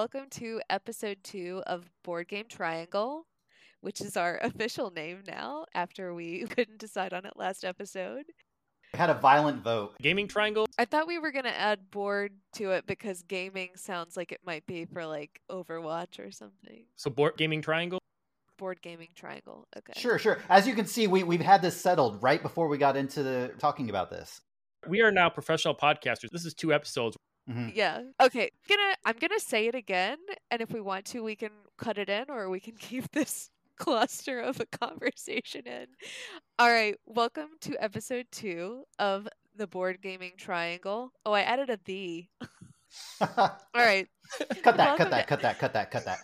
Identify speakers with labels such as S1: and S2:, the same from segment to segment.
S1: welcome to episode two of Board Game Triangle, which is our official name now after we couldn't decide on it last episode.
S2: We had a violent vote.
S3: Gaming Triangle.
S1: I thought we were going to add board to it because gaming sounds like it might be for like Overwatch or something.
S3: So board gaming triangle.
S1: Board gaming triangle. Okay.
S2: Sure, sure. As you can see, we, we've had this settled right before we got into the talking about this.
S3: We are now professional podcasters. This is two episodes.
S2: Mhm.
S1: Yeah. Okay. Gonna I'm gonna say it again, and if we want to, we can cut it in, or we can keep this cluster of a conversation in. All right. Welcome to episode two of the board gaming triangle. Oh, I added a the. All right.
S2: cut that,
S1: Welcome
S2: cut
S1: to-
S2: that, cut that, cut that, cut that.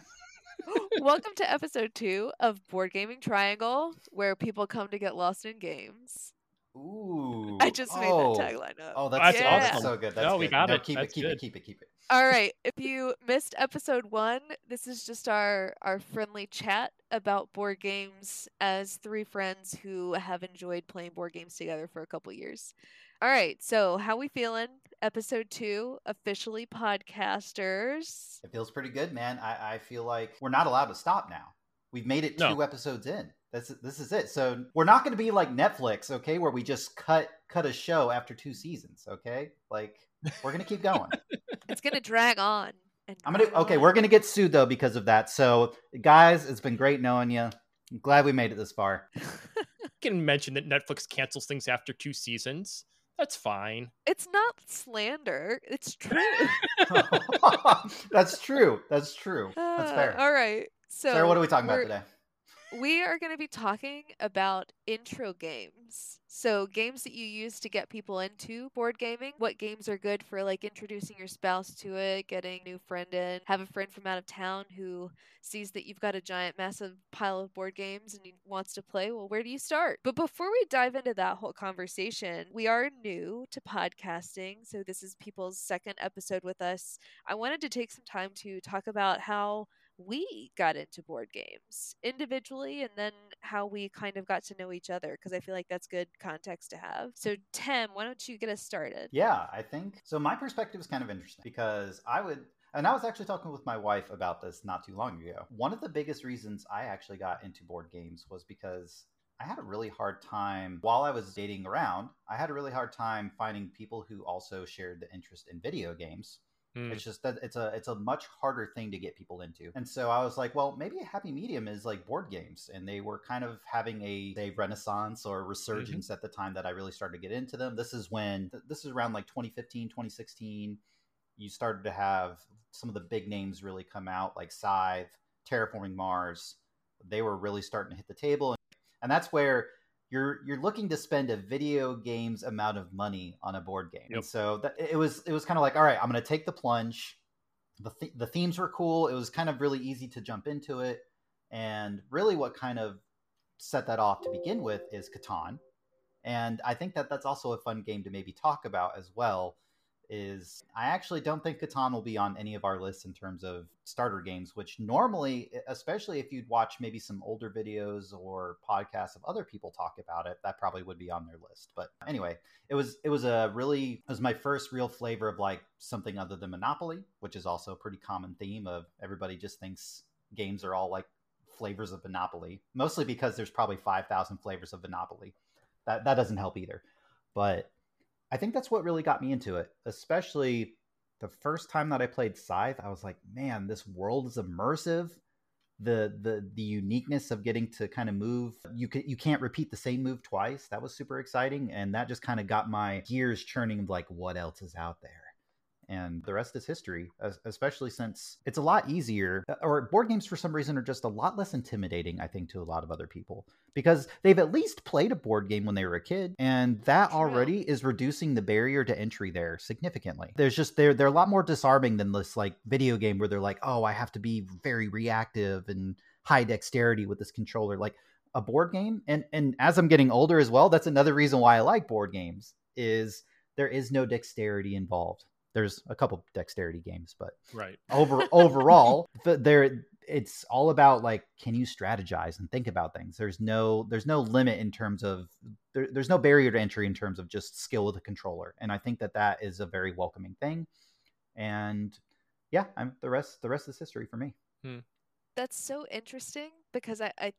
S1: Welcome to episode two of Board Gaming Triangle, where people come to get lost in games.
S2: Ooh.
S1: I just made
S2: oh.
S1: that tagline up.
S2: Oh, that's,
S3: That's
S2: oh, that's
S1: awesome.
S2: so good. That's
S3: No, we got
S2: No,
S3: it.
S2: Keep
S3: That's
S2: it, keep
S3: good.
S2: it, keep it, keep it.
S1: All right. If you missed episode one, this is just our our friendly chat about board games as three friends who have enjoyed playing board games together for a couple years. All right. So how we feeling? Episode two, officially podcasters.
S2: It feels pretty good, man. I, I feel like we're not allowed to stop now. We've made it
S3: No.
S2: two episodes in. That's this is it. So we're not going to be like Netflix, okay, where we just cut cut a show after two seasons, okay? Like we're going to keep going.
S1: It's gonna drag on. And
S2: I'm gonna okay.
S1: on.
S2: We're gonna get sued though because of that. So guys, it's been great knowing you. I'm glad we made it this far.
S3: You can mention that Netflix cancels things after two seasons. That's fine.
S1: It's not slander. It's true.
S2: That's true. That's true. That's
S1: Uh,
S2: fair.
S1: All right. So
S2: Sarah, what are we talking about today?
S1: We are going to be talking about intro games. So, games that you use to get people into board gaming. What games are good for like introducing your spouse to it, getting a new friend in, have a friend from out of town who sees that you've got a giant, massive pile of board games and he wants to play. Well, where do you start? But before we dive into that whole conversation, we are new to podcasting. So, this is people's second episode with us. I wanted to take some time to talk about how we got into board games individually and then how we kind of got to know each other because I feel like that's good context to have. So, Tim, why don't you get us started?
S2: Yeah, I think so. My perspective is kind of interesting because I would, and I was actually talking with my wife about this not too long ago. One of the biggest reasons I actually got into board games was because I had a really hard time while I was dating around. I had a really hard time finding people who also shared the interest in video games.
S3: Hmm.
S2: It's just that it's a it's a much harder thing to get people into. And so I was like, well, maybe a happy medium is like board games. And they were kind of having a, a renaissance or resurgence at the time that I really started to get into them. This is when this is around like 2015, 2016. You started to have some of the big names really come out, like Scythe, Terraforming Mars. They were really starting to hit the table. And that's where you're you're looking to spend a video games amount of money on a board game.
S3: Yep.
S2: And so that, it was it was kind of like, all right, I'm going to take the plunge. The th- the themes were cool. It was kind of really easy to jump into it. And really what kind of set that off to begin with is Catan. And I think that that's also a fun game to maybe talk about as well is I actually don't think Catan will be on any of our lists in terms of starter games, which normally, especially if you'd watch maybe some older videos or podcasts of other people talk about it, that probably would be on their list. But anyway, it was it was a really it was my first real flavor of like something other than Monopoly, which is also a pretty common theme of everybody just thinks games are all like flavors of Monopoly, mostly because there's probably 5,000 flavors of Monopoly. That that doesn't help either. But I think that's what really got me into it, especially the first time that I played Scythe. I was like, man, this world is immersive. The the the uniqueness of getting to kind of move you can you can't repeat the same move twice. That was super exciting, and that just kind of got my gears churning. Like, what else is out there? And the rest is history, especially since it's a lot easier, uh, or board games for some reason are just a lot less intimidating, I think, to a lot of other people because they've at least played a board game when they were a kid and that
S1: True.
S2: already is reducing the barrier to entry there significantly. There's just they're they're a lot more disarming than this like video game where they're like oh i have to be very reactive and high dexterity with this controller like a board game? And and as i'm getting older as well that's another reason why i like board games is there is no dexterity involved there's a couple dexterity games but
S3: Right.
S2: over overall there it's all about like can you strategize and think about things there's no there's no limit in terms of there, there's no barrier to entry in terms of just skill with a controller and i think that that is a very welcoming thing and yeah, I'm the rest. The rest is history for me. Hmm.
S1: That's so interesting because I, I,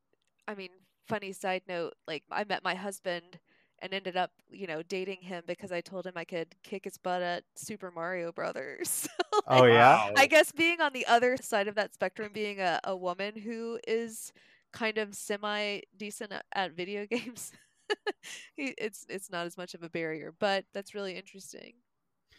S1: I mean, funny side note, like I met my husband and ended up, you know, dating him because I told him I could kick his butt at Super Mario Brothers.
S2: Oh yeah.
S1: I guess being on the other side of that spectrum, being a, a woman who is kind of semi decent at, at video games, it's it's not as much of a barrier. But that's really interesting.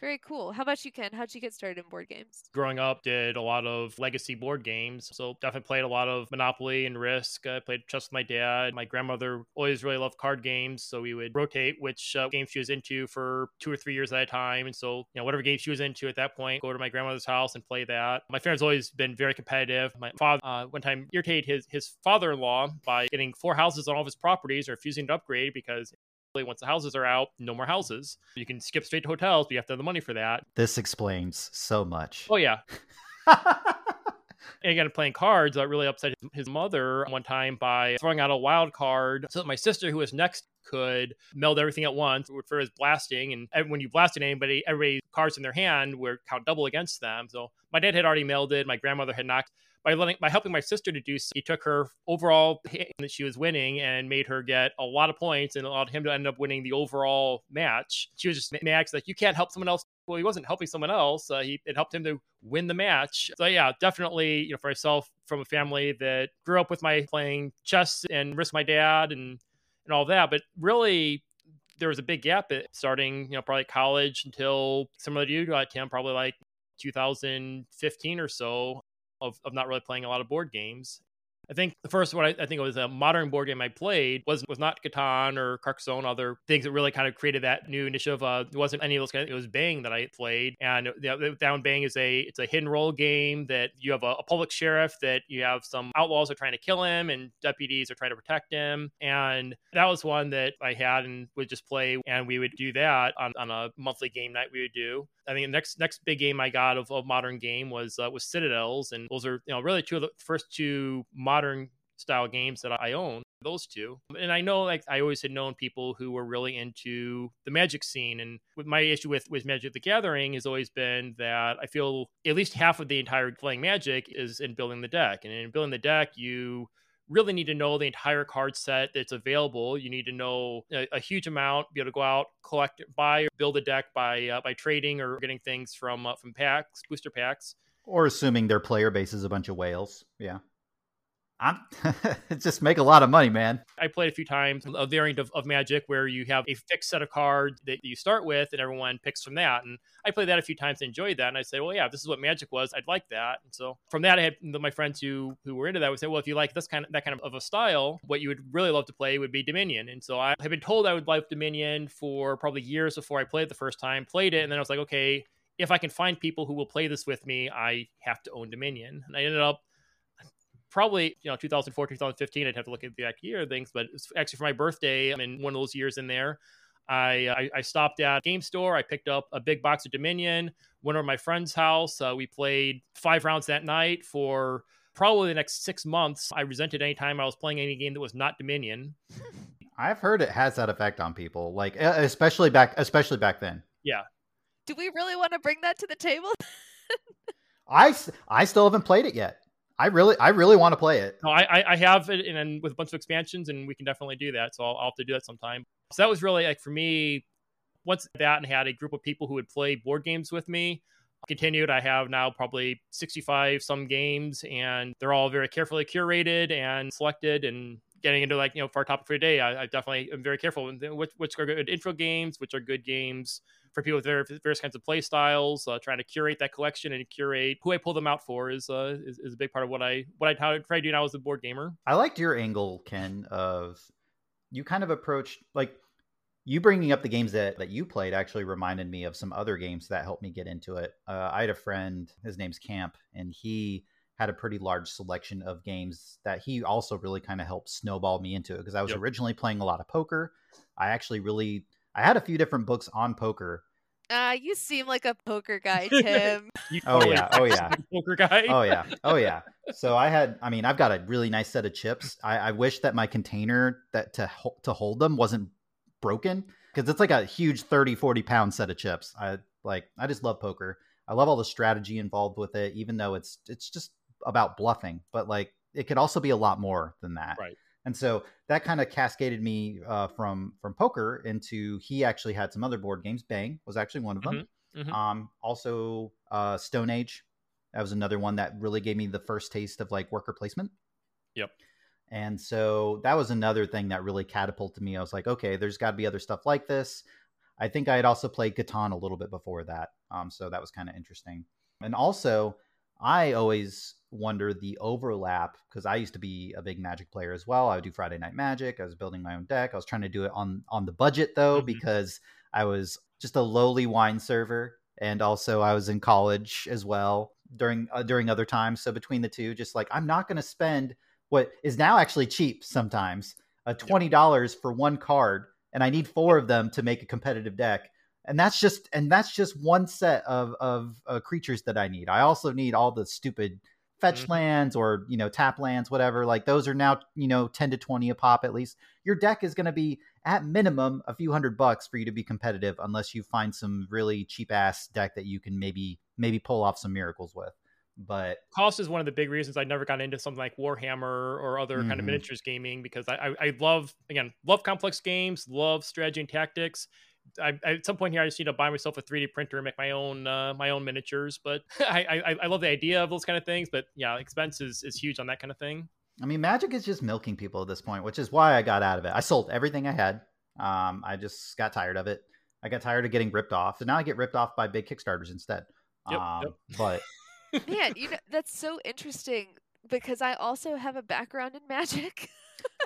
S1: Very cool. How about you, Ken? How'd you get started in board games?
S3: growing up did a lot of legacy board games so definitely played a lot of monopoly and risk i played chess with my dad my grandmother always really loved card games so we would rotate which uh, games she was into for two or three years at a time and so you know whatever game she was into at that point go to my grandmother's house and play that my family's always been very competitive my father uh, one time irritated his, his father-in-law by getting four houses on all of his properties or refusing to upgrade because once the houses are out, no more houses. You can skip straight to hotels, but you have to have the money for that.
S2: This explains so much.
S3: Oh yeah, and again, playing cards, that really upset his, mother one time by throwing out a wild card so that my sister, who was next, could meld everything at once for his blasting. And when you blasted anybody, everybody's cards in their hand were count double against them. So my dad had already melded, my grandmother had not. By letting, by helping my sister to do so, he took her overall that she was winning and made her get a lot of points and allowed him to end up winning the overall match. She was just mad like you can't help someone else well, he wasn't helping someone else. Uh, he it helped him to win the match. So yeah, definitely, you know, for myself from a family that grew up with my playing chess and risk my dad and and all that, but really there was a big gap starting, you know, probably college until similar to you, uh, Tim, probably like 2015 or so of, of not really playing a lot of board games. I think the first one I, I think it was a modern board game I played was was not Catan or Carcassonne, other things that really kind of created that new initiative. Uh, it wasn't any of those kind. Of, it was Bang that I played, and you know, Down Bang is a it's a hidden role game that you have a, a public sheriff that you have some outlaws are trying to kill him and deputies are trying to protect him, and that was one that I had and would just play, and we would do that on, on a monthly game night. We would do. I think the next next big game I got of, of modern game was uh, was Citadels, and those are you know really two of the first two modern style games that I own. Those two, and I know like I always had known people who were really into the Magic scene, and with my issue with with Magic the Gathering has always been that I feel at least half of the entire playing Magic is in building the deck, and in building the deck you really need to know the entire card set that's available. You need to know a, a, huge amount, be able to go out, collect, buy, or build a deck by uh, by trading or getting things from uh, from packs, booster packs,
S2: or assuming their player base is a bunch of whales. Yeah. I'm just make a lot of money, man.
S3: I played a few times a variant of, of Magic where you have a fixed set of cards that you start with and everyone picks from that. And I played that a few times and enjoyed that. And I said, well, yeah, this is what Magic was. I'd like that. And so from that, I had my friends who who were into that would say, well, if you like this kind of that kind of, of a style, what you would really love to play would be Dominion. And so I had been told I would like Dominion for probably years before I played it the first time. Played it, and then I was like, okay, if I can find people who will play this with me, I have to own Dominion. And I ended up probably you know 2004 2015 i'd have to look at the exact year things but it's actually for my birthday i'm in one of those years in there. I, I, I stopped at game store i picked up a big box of dominion went over to my friend's house uh, we played five rounds that night for probably the next six months. I resented any time i was playing any game that was not dominion.
S2: I've heard it has that effect on people like especially back especially back then.
S3: Yeah.
S1: Do we really want to bring that to the table
S2: i i still haven't played it yet I really, I really want to play it.
S3: No, I, I have it, and with a bunch of expansions, and we can definitely do that. So I'll, I'll have to do that sometime. So that was really like for me. Once that and had a group of people who would play board games with me, continued. I have now probably 65 some games, and they're all very carefully curated and selected. And getting into like you know for our topic for today, I, I definitely am very careful which which are good intro games, which are good games for people with various kinds of play styles. Uh, trying to curate that collection and curate who I pull them out for is, uh, is, is a big part of what I what I try to do now as a board gamer.
S2: I liked your angle, Ken, of you kind of approached like you bringing up the games that that you played actually reminded me of some other games that helped me get into it. Uh, I had a friend, his name's Camp, and he had a pretty large selection of games that he also really kind of helped snowball me into it because I was yep. originally playing a lot of poker. I actually really I had a few different books on poker.
S1: Ah, uh, you seem like a poker guy, Tim.
S2: oh yeah, oh yeah,
S3: poker guy.
S2: oh yeah, oh yeah. So I had, I mean, I've got a really nice set of chips. I, I wish that my container that to to hold them wasn't broken because it's like a huge 30, 40 pound set of chips. I like, I just love poker. I love all the strategy involved with it, even though it's it's just about bluffing. But like it could also be a lot more than that.
S3: Right.
S2: And so that kind of cascaded me uh, from from poker into he actually had some other board games. Bang was actually one of them.
S3: Mhm, mhm.
S2: Um, also uh, Stone Age. That was another one that really gave me the first taste of like worker placement.
S3: Yep.
S2: And so that was another thing that really catapulted me. I was like, okay, there's got to be other stuff like this. I think I had also played Catan a little bit before that. Um, so that was kind of interesting. And also, I always wonder the overlap because I used to be a big Magic player as well. I would do Friday Night Magic. I was building my own deck. I was trying to do it on on the budget though
S3: Mhm.
S2: because I was just a lowly wine server, and also I was in college as well during uh, during other times. So between the two, just like I'm not going to spend what is now actually cheap sometimes uh, twenty dollars for one card, and I need four of them to make a competitive deck and that's just and that's just one set of of uh, creatures that I need. I also need all the stupid fetch
S3: Mhm.
S2: lands or you know tap lands, whatever. Like those are now you know ten to twenty a pop at least. Your deck is going to be at minimum a few hundred bucks for you to be competitive, unless you find some really cheap ass deck that you can maybe maybe pull off some miracles with. But
S3: cost is one of the big reasons I never got into something like Warhammer or other kind of
S2: Mhm.
S3: miniatures gaming because I, I, I love again love complex games, love strategy and tactics. I, I, at some point here, I just need to buy myself a 3D printer and make my own uh, my own miniatures. But I, I I love the idea of those kind of things. But yeah, expense is, is huge on that kind of thing.
S2: I mean, Magic is just milking people at this point, which is why I got out of it. I sold everything I had. Um, I just got tired of it. I got tired of getting ripped off, and now I get ripped off by big Kickstarters instead.
S3: Yep,
S2: um,
S3: yep.
S2: But
S1: Man, you know that's so interesting because I also have a background in magic.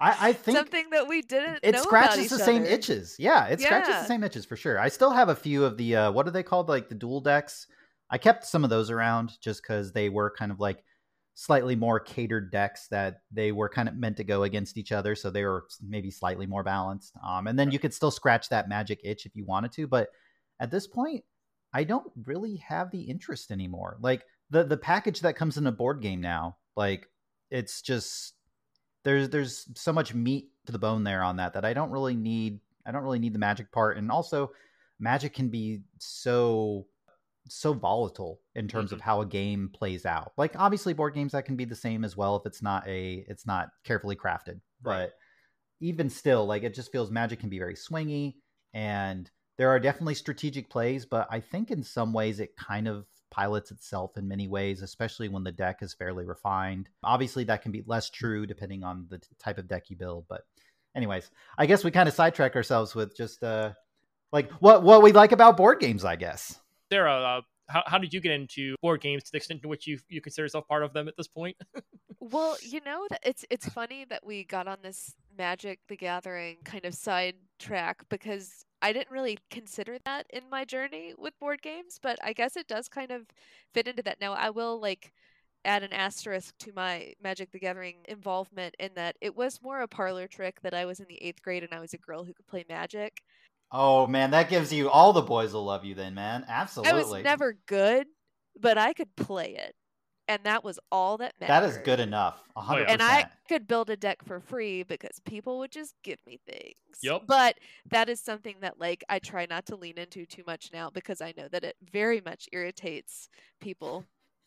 S2: I, I think
S1: Something that we didn't
S2: it scratches the same
S1: other.
S2: itches. Yeah, it scratches the same itches for sure. I still have a few of the uh, what are they called? Like the dual decks. I kept some of those around just because they were kind of like slightly more catered decks that they were kind of meant to go against each other, so they were maybe slightly more balanced. Um, and then you could still scratch that magic itch if you wanted to, but at this point, I don't really have the interest anymore. Like the the package that comes in a board game now, like it's just there's there's so much meat to the bone there on that that I don't really need I don't really need the magic part and also magic can be so so volatile in terms of mm-hmm. how a game plays out. Like obviously board games that can be the same as well if it's not a it's not carefully crafted.
S3: Right.
S2: But even still like it just feels magic can be very swingy and there are definitely strategic plays, but I think in some ways it kind of pilots itself in many ways, especially when the deck is fairly refined. Obviously, that can be less true depending on the type of deck you build. But, anyways, I guess we kind of sidetrack ourselves with just uh, like what what we like about board games. I guess.
S3: Sarah, uh, how, how did you get into board games to the extent to which you you consider yourself part of them at this point?
S1: Well, you know it's it's funny that we got on this Magic the Gathering kind of side track because I didn't really consider that in my journey with board games, but I guess it does kind of fit into that. Now, I will like add an asterisk to my Magic the Gathering involvement in that it was more a parlor trick that I was in the 8th grade and I was a girl who could play Magic.
S2: Oh man, that gives you all the boys will love you then, man. Absolutely.
S1: I
S2: Absolutely.
S1: was never good, but I could play it. And that was all that mattered.
S2: that is good enough. A
S3: Oh,
S2: hundred
S3: yeah.
S1: and I could build a deck for free because people would just give me things.
S3: Yep.
S1: But that is something that like I try not to lean into too much now because I know that it very much irritates people.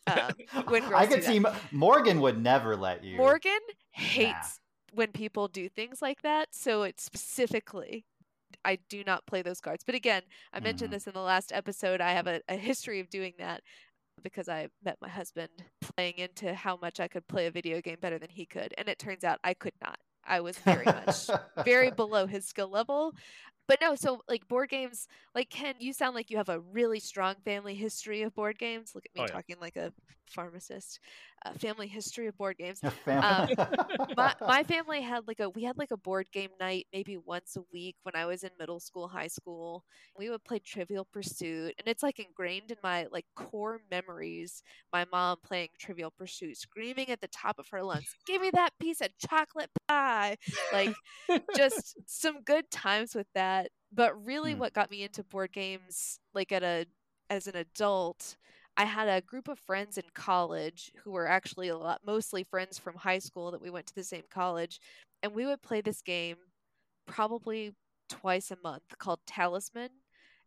S1: Um, when
S2: I could see
S1: that.
S2: Morgan would never let you.
S1: Morgan hates when people do things like that. So it's specifically I do not play those cards. But again, I mentioned
S2: Mhm.
S1: this in the last episode. I have a, a history of doing that because I met my husband playing into how much I could play a video game better than he could. And it turns out I could not. I was very much very below his skill level. But no, so like board games, like Ken, you sound like you have a really strong family history of board games. Look at me
S3: Oh, yeah.
S1: talking like a pharmacist. Uh, family history of board games. Um, my my family had like a we had like a board game night maybe once a week when I was in middle school, high school. We would play Trivial Pursuit, and it's like ingrained in my like core memories. My mom playing Trivial Pursuit, screaming at the top of her lungs, "Give me that piece of chocolate pie!" Like just some good times with that. But really,
S2: Hmm.
S1: what got me into board games, like at a as an adult, I had a group of friends in college who were actually a lot, mostly friends from high school that we went to the same college, and we would play this game probably twice a month called Talisman,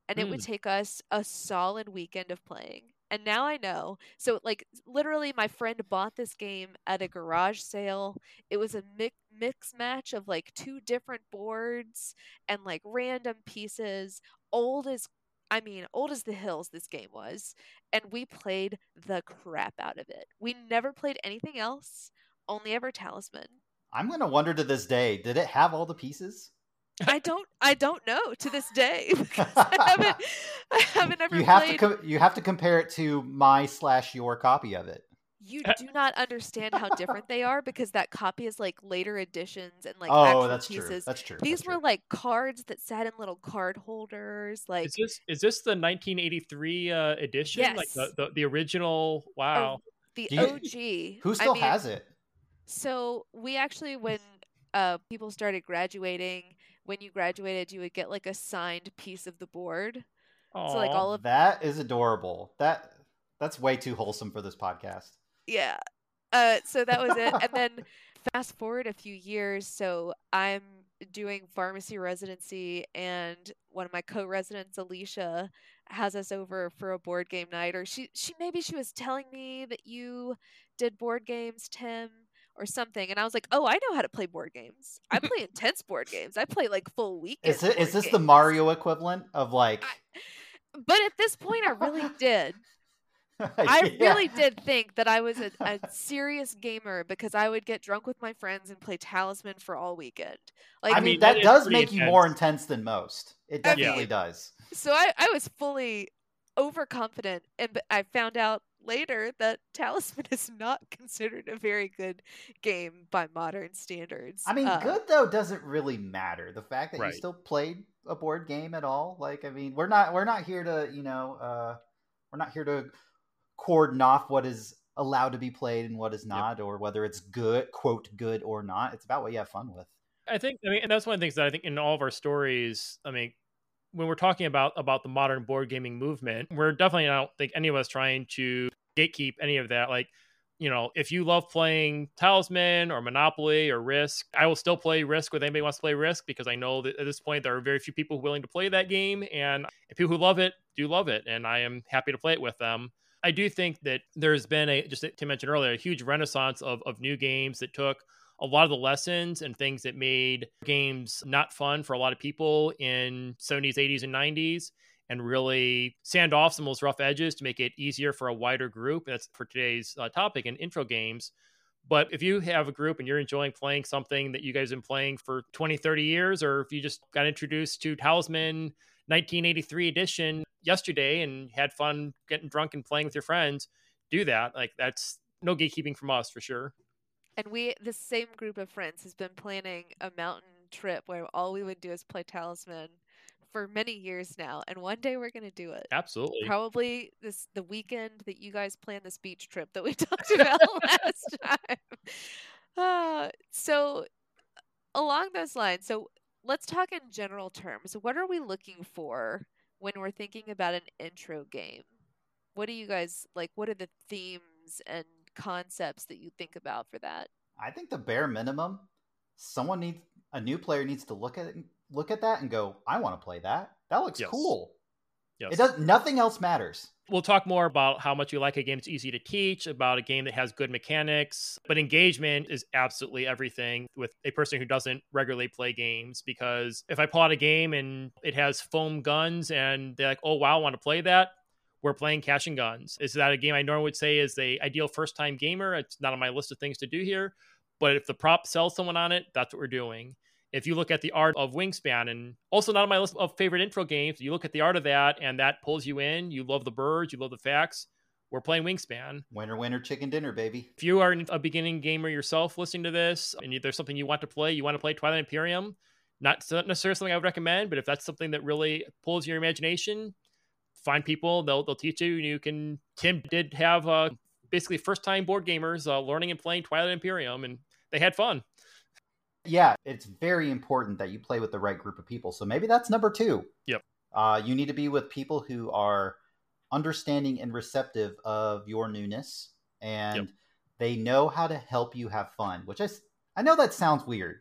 S1: and it would
S3: Mm.
S1: take us a solid weekend of playing. And now I know. So, like, literally, my friend bought this game at a garage sale. It was a mix, mix match of like two different boards and like random pieces. Old as, I mean, old as the hills, this game was. And we played the crap out of it. We never played anything else, only ever Talisman.
S2: I'm gonna wonder to this day, did it have all the pieces?
S1: I don't. I don't know to this day because I haven't. I haven't ever
S2: you have
S1: played.
S2: to com- you have to compare it to my slash your copy of it.
S1: you do not understand how different they are because that copy is like later editions and like
S2: oh,
S1: actual
S2: that's true. That's true.
S1: These
S2: that's
S1: were
S2: true.
S1: like cards that sat in little card holders. Like
S3: Is this is this the 1983 uh, edition? Like
S1: Yes.
S3: the, the the original? Wow.
S1: the
S2: you-
S1: OG.
S2: who
S1: I
S2: still
S1: mean,
S2: has it?
S1: So we actually, when uh, people started graduating, when you graduated, you would get like a signed piece of the board. So like all of
S2: That is adorable. That that's way too wholesome for this podcast.
S1: yeah. Uh, so that was it. and then fast forward a few years, so I'm doing pharmacy residency, and one of my co-residents, Alicia, has us over for a board game night. Or she, she maybe she was telling me that you did board games, Tim, or something, and I was like, oh, I know how to play board games. I play intense board games. I play like full weekend.
S2: Is it is
S1: board
S2: this the. Mario equivalent of like?
S1: But at this point, I really did. I really did think that I was a, a serious gamer because I would get drunk with my friends and play Talisman for all weekend. Like,
S2: I mean,
S3: mean, that
S2: that
S3: is
S2: does
S3: pretty
S2: make you more
S3: intense.
S2: intense than most. It
S1: I
S2: definitely
S1: mean-
S2: does.
S1: so I, I was fully overconfident, and I found out later that Talisman is not considered a very good game by modern standards.
S2: I mean,
S1: Uh,
S2: good though doesn't really matter. The fact that
S3: Right.
S2: you still played a board game at all, like, I mean, we're not we're not here to you know uh, we're not here to cordon off what is allowed to be played and what is not, or whether it's good quote good or not. It's about what you have fun with.
S3: I think I mean, and that's one of the things that I think in all of our stories. I mean, when we're talking about about the modern board gaming movement, we're definitely I don't think any of us trying to gatekeep any of that. Like, you know, if you love playing Talisman or Monopoly or Risk, I will still play Risk with anybody who wants to play Risk because I know that at this point there are very few people willing to play that game, and people who love it do love it, and I am happy to play it with them. I do think that there's been a just to mention earlier a huge renaissance of of new games that took a lot of the lessons and things that made games not fun for a lot of people in 70s 80s and 90s and really sand off some of those rough edges to make it easier for a wider group. That's for today's uh, topic in intro games. But if you have a group and you're enjoying playing something that you guys have been playing for 20 30 years or if you just got introduced to talisman 1983 edition yesterday and had fun getting drunk and playing with your friends do that. Like that's no gatekeeping from us for sure
S1: and we, the same group of friends, has been planning a mountain trip where all we would do is play Talisman for many years now. And one day we're going to do it.
S3: absolutely
S1: Probably this the weekend that you guys planned this beach trip that we talked about last time. Uh, so along those lines, so let's talk in general terms. What are we looking for when we're thinking about an intro game? What do you guys like? What are the themes and concepts that you think about for that?
S2: I think the bare minimum, someone needs a new player needs to look at look at that and go, I want to play that. That looks
S3: Yes.
S2: cool.
S3: yes
S2: It does nothing else matters.
S3: we'll talk more about how much you like a game that's easy to teach, about a game that has good mechanics, but engagement is absolutely everything with a person who doesn't regularly play games. Because if I pull out a game and it has foam guns and they're like, oh, wow, I want to play that, we're playing Cash and Guns. Is that a game I normally would say is the ideal first time gamer? It's not on my list of things to do here. But if the prop sells someone on it, that's what we're doing if you look at the art of Wingspan, and also not on my list of favorite intro games, you look at the art of that and that pulls you in. You love the birds, you love the facts. We're playing Wingspan.
S2: Winner, winner, chicken dinner, baby.
S3: If you are a beginning gamer yourself listening to this and there's something you want to play, you want to play Twilight Imperium, not not necessarily something I would recommend, but if that's something that really pulls your imagination, find people, they'll, they'll teach you. And you can, Tim did have uh, basically first time board gamers uh, learning and playing Twilight Imperium, and they had fun.
S2: Yeah, it's very important that you play with the right group of people. So maybe that's number two.
S3: Yep.
S2: Uh, you need to be with people who are understanding and receptive of your newness and
S3: Yep.
S2: they know how to help you have fun, which i i know that sounds weird,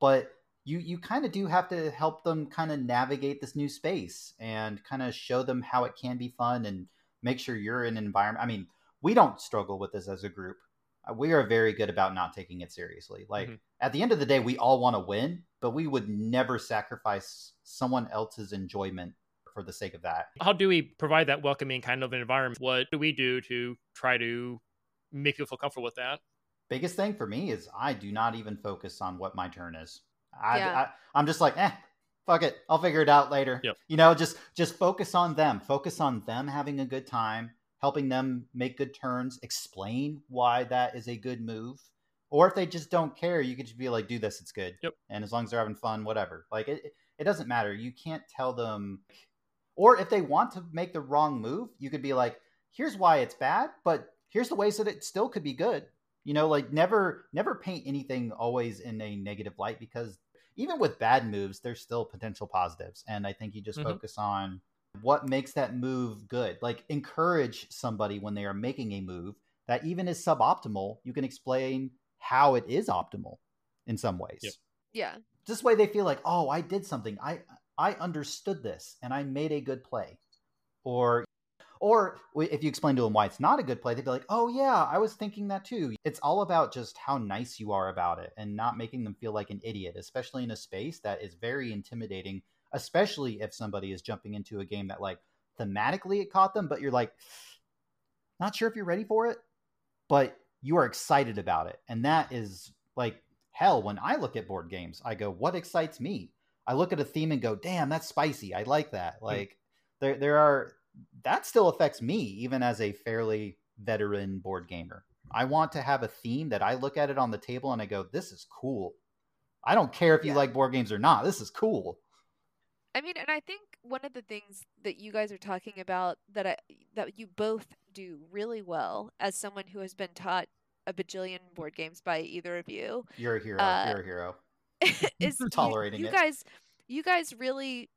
S2: but you, you kind of do have to help them kind of navigate this new space and kind of show them how it can be fun and make sure you're in an environment. I mean, we don't struggle with this as a group. Uh, We are very good about not taking it seriously. Like
S3: Mhm.
S2: at the end of the day, we all want to win, but we would never sacrifice someone else's enjoyment for the sake of that.
S3: How do we provide that welcoming kind of environment? What do we do to try to make people feel comfortable with that?
S2: biggest thing for me is I do not even focus on what my turn is. I,
S1: Yeah.
S2: I I'm just like, eh, fuck it, I'll figure it out later.
S3: Yep.
S2: You know, just just focus on them. Focus on them having a good time, helping them make good turns. Explain why that is a good move. Or if they just don't care, you could just be like, do this, it's good.
S3: Yep.
S2: And as long as they're having fun, whatever. Like it, it- it doesn't matter. You can't tell them. Or if they want to make the wrong move, you could be like, here's why it's bad, but here's the ways that it still could be good you know like never never paint anything always in a negative light because even with bad moves there's still potential positives and i think you just
S3: Mhm.
S2: focus on what makes that move good like encourage somebody when they are making a move that even is suboptimal you can explain how it is optimal in some ways
S3: Yep.
S1: Yeah.
S2: this way they feel like oh i did something i i understood this and i made a good play or or if you explain to them why it's not a good play they'd be like oh yeah i was thinking that too. It's all about just how nice you are about it and not making them feel like an idiot especially in a space that is very intimidating especially if somebody is jumping into a game that like thematically it caught them but you're like not sure if you're ready for it but you are excited about it. And that is like hell when i look at board games i go what excites me? I look at a theme and go damn that's spicy. I like that. Mm. Like there there are that still affects me even as a fairly veteran board gamer i want to have a theme that i look at it on the table and i go this is cool i don't care if you
S1: Yeah.
S2: like board games or not this is cool
S1: I mean, and I think one of the things that you guys are talking about that I that you both do really well as someone who has been taught a bajillion board games by either of you
S2: you're a hero
S1: Uh,
S2: you're a hero
S1: is you-
S2: Tolerating
S1: you,
S2: it.
S1: guys you guys really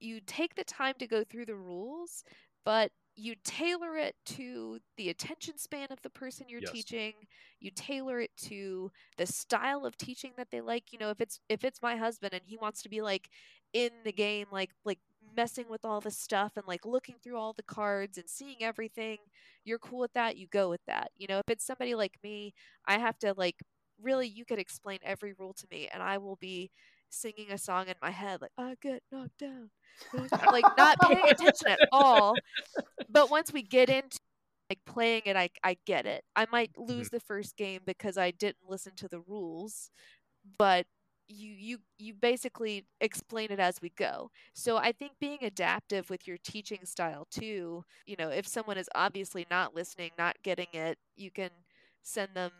S1: you take the time to go through the rules but you tailor it to the attention span of the person you're
S3: Yes.
S1: teaching. You tailor it to the style of teaching that they like. You know if it's if it's my husband and he wants to be like in the game like like messing with all the stuff and like looking through all the cards and seeing everything you're cool with that you go with that. You know if it's somebody like me i have to like really you could explain every rule to me and i will be singing a song in my head like i get knocked down. Like not paying attention at all. But once we get into like playing it i i get it. I might mm-hmm. lose the first game because i didn't listen to the rules but you you you basically explain it as we go. So i think being adaptive with your teaching style too you know if someone is obviously not listening not getting it you can send them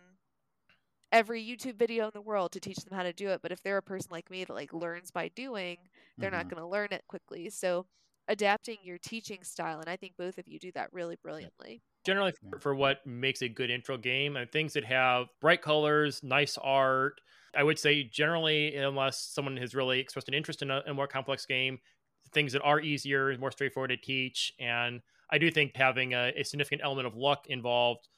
S1: every youtube video in the world to teach them how to do it but if they're a person like me that like learns by doing they're not
S2: Mhm.
S1: going to learn it quickly. So adapting your teaching style and i think both of you do that really brilliantly.
S3: Generally for, for what makes a good intro game and things that have bright colors nice art i would say generally unless someone has really expressed an interest in a, a more complex game things that are easier more straightforward to teach and i do think having a, a significant element of luck involved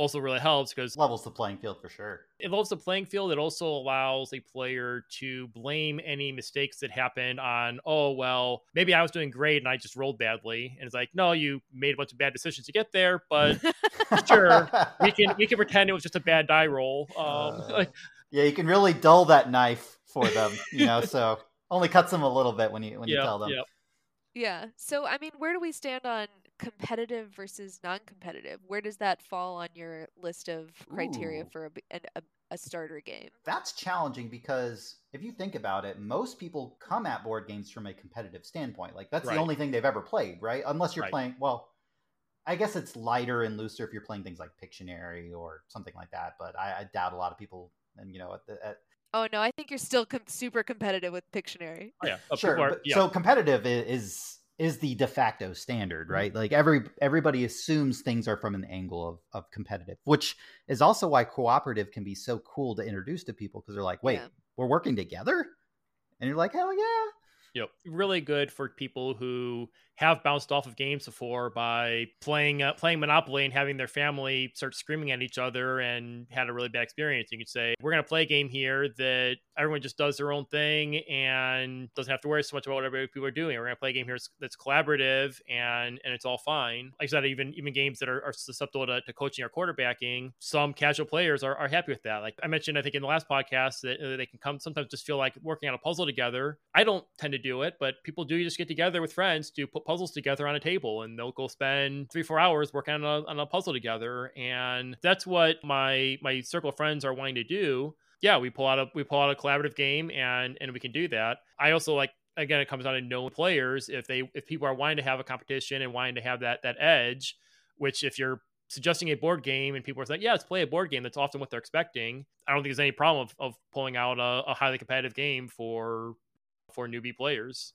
S3: also really helps because
S2: levels the playing field for sure
S3: it levels the playing field. It also allows a player to blame any mistakes that happened on, oh, well, maybe I was doing great and I just rolled badly. And it's like, no, you made a bunch of bad decisions to get there, but Sure, we can we can pretend it was just a bad die roll. Um,
S2: Uh,
S3: like,
S2: yeah you can really dull that knife for them you know so only cuts them a little bit when you when you tell them
S3: yeah.
S1: yeah so i mean where do we stand on competitive versus non-competitive where does that fall on your list of criteria
S2: Ooh.
S1: for a, b- an- a, a starter game
S2: that's challenging because if you think about it, most people come at board games from a competitive standpoint. Like that's
S3: Right.
S2: the only thing they've ever played, right? Unless you're
S3: Right.
S2: playing well, I guess it's lighter and looser if you're playing things like Pictionary or something like that. But I, I doubt a lot of people, and you know, at the, at,
S1: oh no i think you're still com- super competitive with pictionary
S3: Oh, yeah. Uh,
S2: sure.
S3: are- yeah.
S2: So competitive i- is is the de facto standard,
S3: Mm-hmm.
S2: right? Like every everybody assumes things are from an angle of of competitive, which is also why cooperative can be so cool to introduce to people because they're like, wait,
S1: Yeah.
S2: we're working together, and you're like, hell yeah.
S3: Yep. Really good for people who have bounced off of games before by playing uh, playing Monopoly and having their family start screaming at each other and had a really bad experience. You could say we're going to play a game here that everyone just does their own thing and doesn't have to worry so much about what other people are doing. We're going to play a game here that's collaborative and and it's all fine. Like I said, even even games that are, are susceptible to, to, coaching or quarterbacking, some casual players are, are happy with that. Like I mentioned, I think in the last podcast that uh, they can come sometimes just feel like working on a puzzle together. I don't tend to do it, but people do just get together with friends to put puzzles together on a table and they'll go spend three, four hours working on a, on a puzzle together. And that's what my, my circle of friends are wanting to do. Yeah, we pull out a, we pull out a collaborative game and, and we can do that. I also like, again, it comes down to known players. If they, if people are wanting to have a competition and wanting to have that, that edge, which if you're suggesting a board game and people are like, yeah, let's play a board game. That's often what they're expecting. I don't think there's any problem of, of pulling out a, a highly competitive game for for newbie players.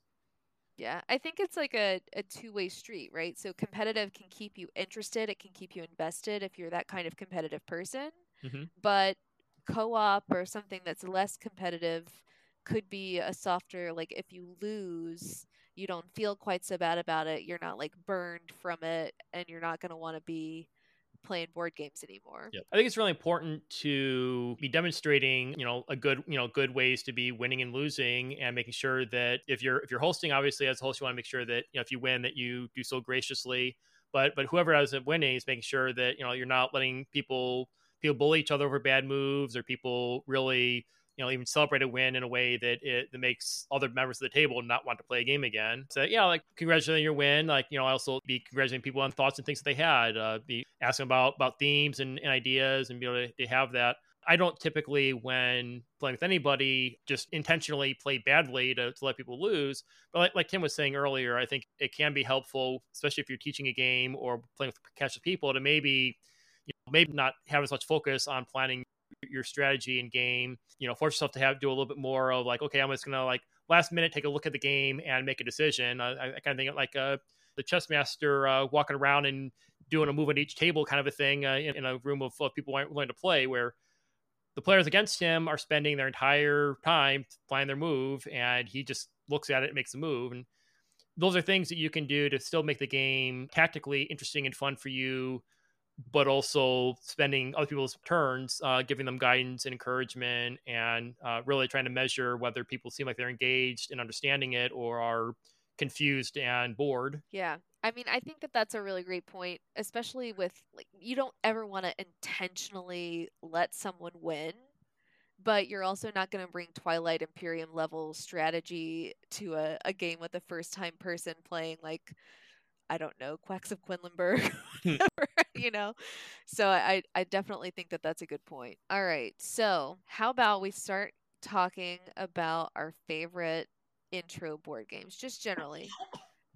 S1: Yeah, I think it's like a, a two way street, right? So competitive can keep you interested, it can keep you invested if you're that kind of competitive person. Mm-hmm. But co op or something that's less competitive could be a softer, like if you lose, you don't feel quite so bad about it. You're not like burned from it, and you're not going to want to be playing board games anymore.
S3: Yeah. I think it's really important to be demonstrating, you know, a good, you know, good ways to be winning and losing and making sure that if you're if you're hosting, obviously as a host, you want to make sure that, you know, if you win that you do so graciously. But but whoever up winning is making sure that, you know, you're not letting people people bully each other over bad moves or people really you know even celebrate a win in a way that it that makes other members of the table not want to play a game again so yeah like congratulating your win like you know i also be congratulating people on thoughts and things that they had uh, be asking about about themes and, and ideas and be able to, to have that I don't typically, when playing with anybody, just intentionally play badly to, to let people lose. But like, like Tim was saying earlier, I think it can be helpful, especially if you're teaching a game or playing with casual people, to maybe you know, maybe not have as much focus on planning your strategy in game. You know, force yourself to have do a little bit more of like, okay, I'm just gonna like last minute take a look at the game and make a decision. I, I kind of think like uh, the chess master uh, walking around and doing a move at each table kind of a thing uh, in, in, a room of, of people willing to play where the players against him are spending their entire time planning their move and he just looks at it and makes a move and those are things that you can do to still make the game tactically interesting and fun for you but also spending other people's turns, uh, giving them guidance and encouragement, and uh, really trying to measure whether people seem like they're engaged and understanding it or are confused and bored.
S1: Yeah. I mean, I think that that's a really great point, especially with like, you don't ever want to intentionally let someone win, but you're also not going to bring Twilight Imperium level strategy to a, a game with a first time person playing like I don't know, Quacks of Quedlinburg, hmm. you know? So I, I definitely think that that's a good point. All right. So how about we start talking about our favorite intro board games, just generally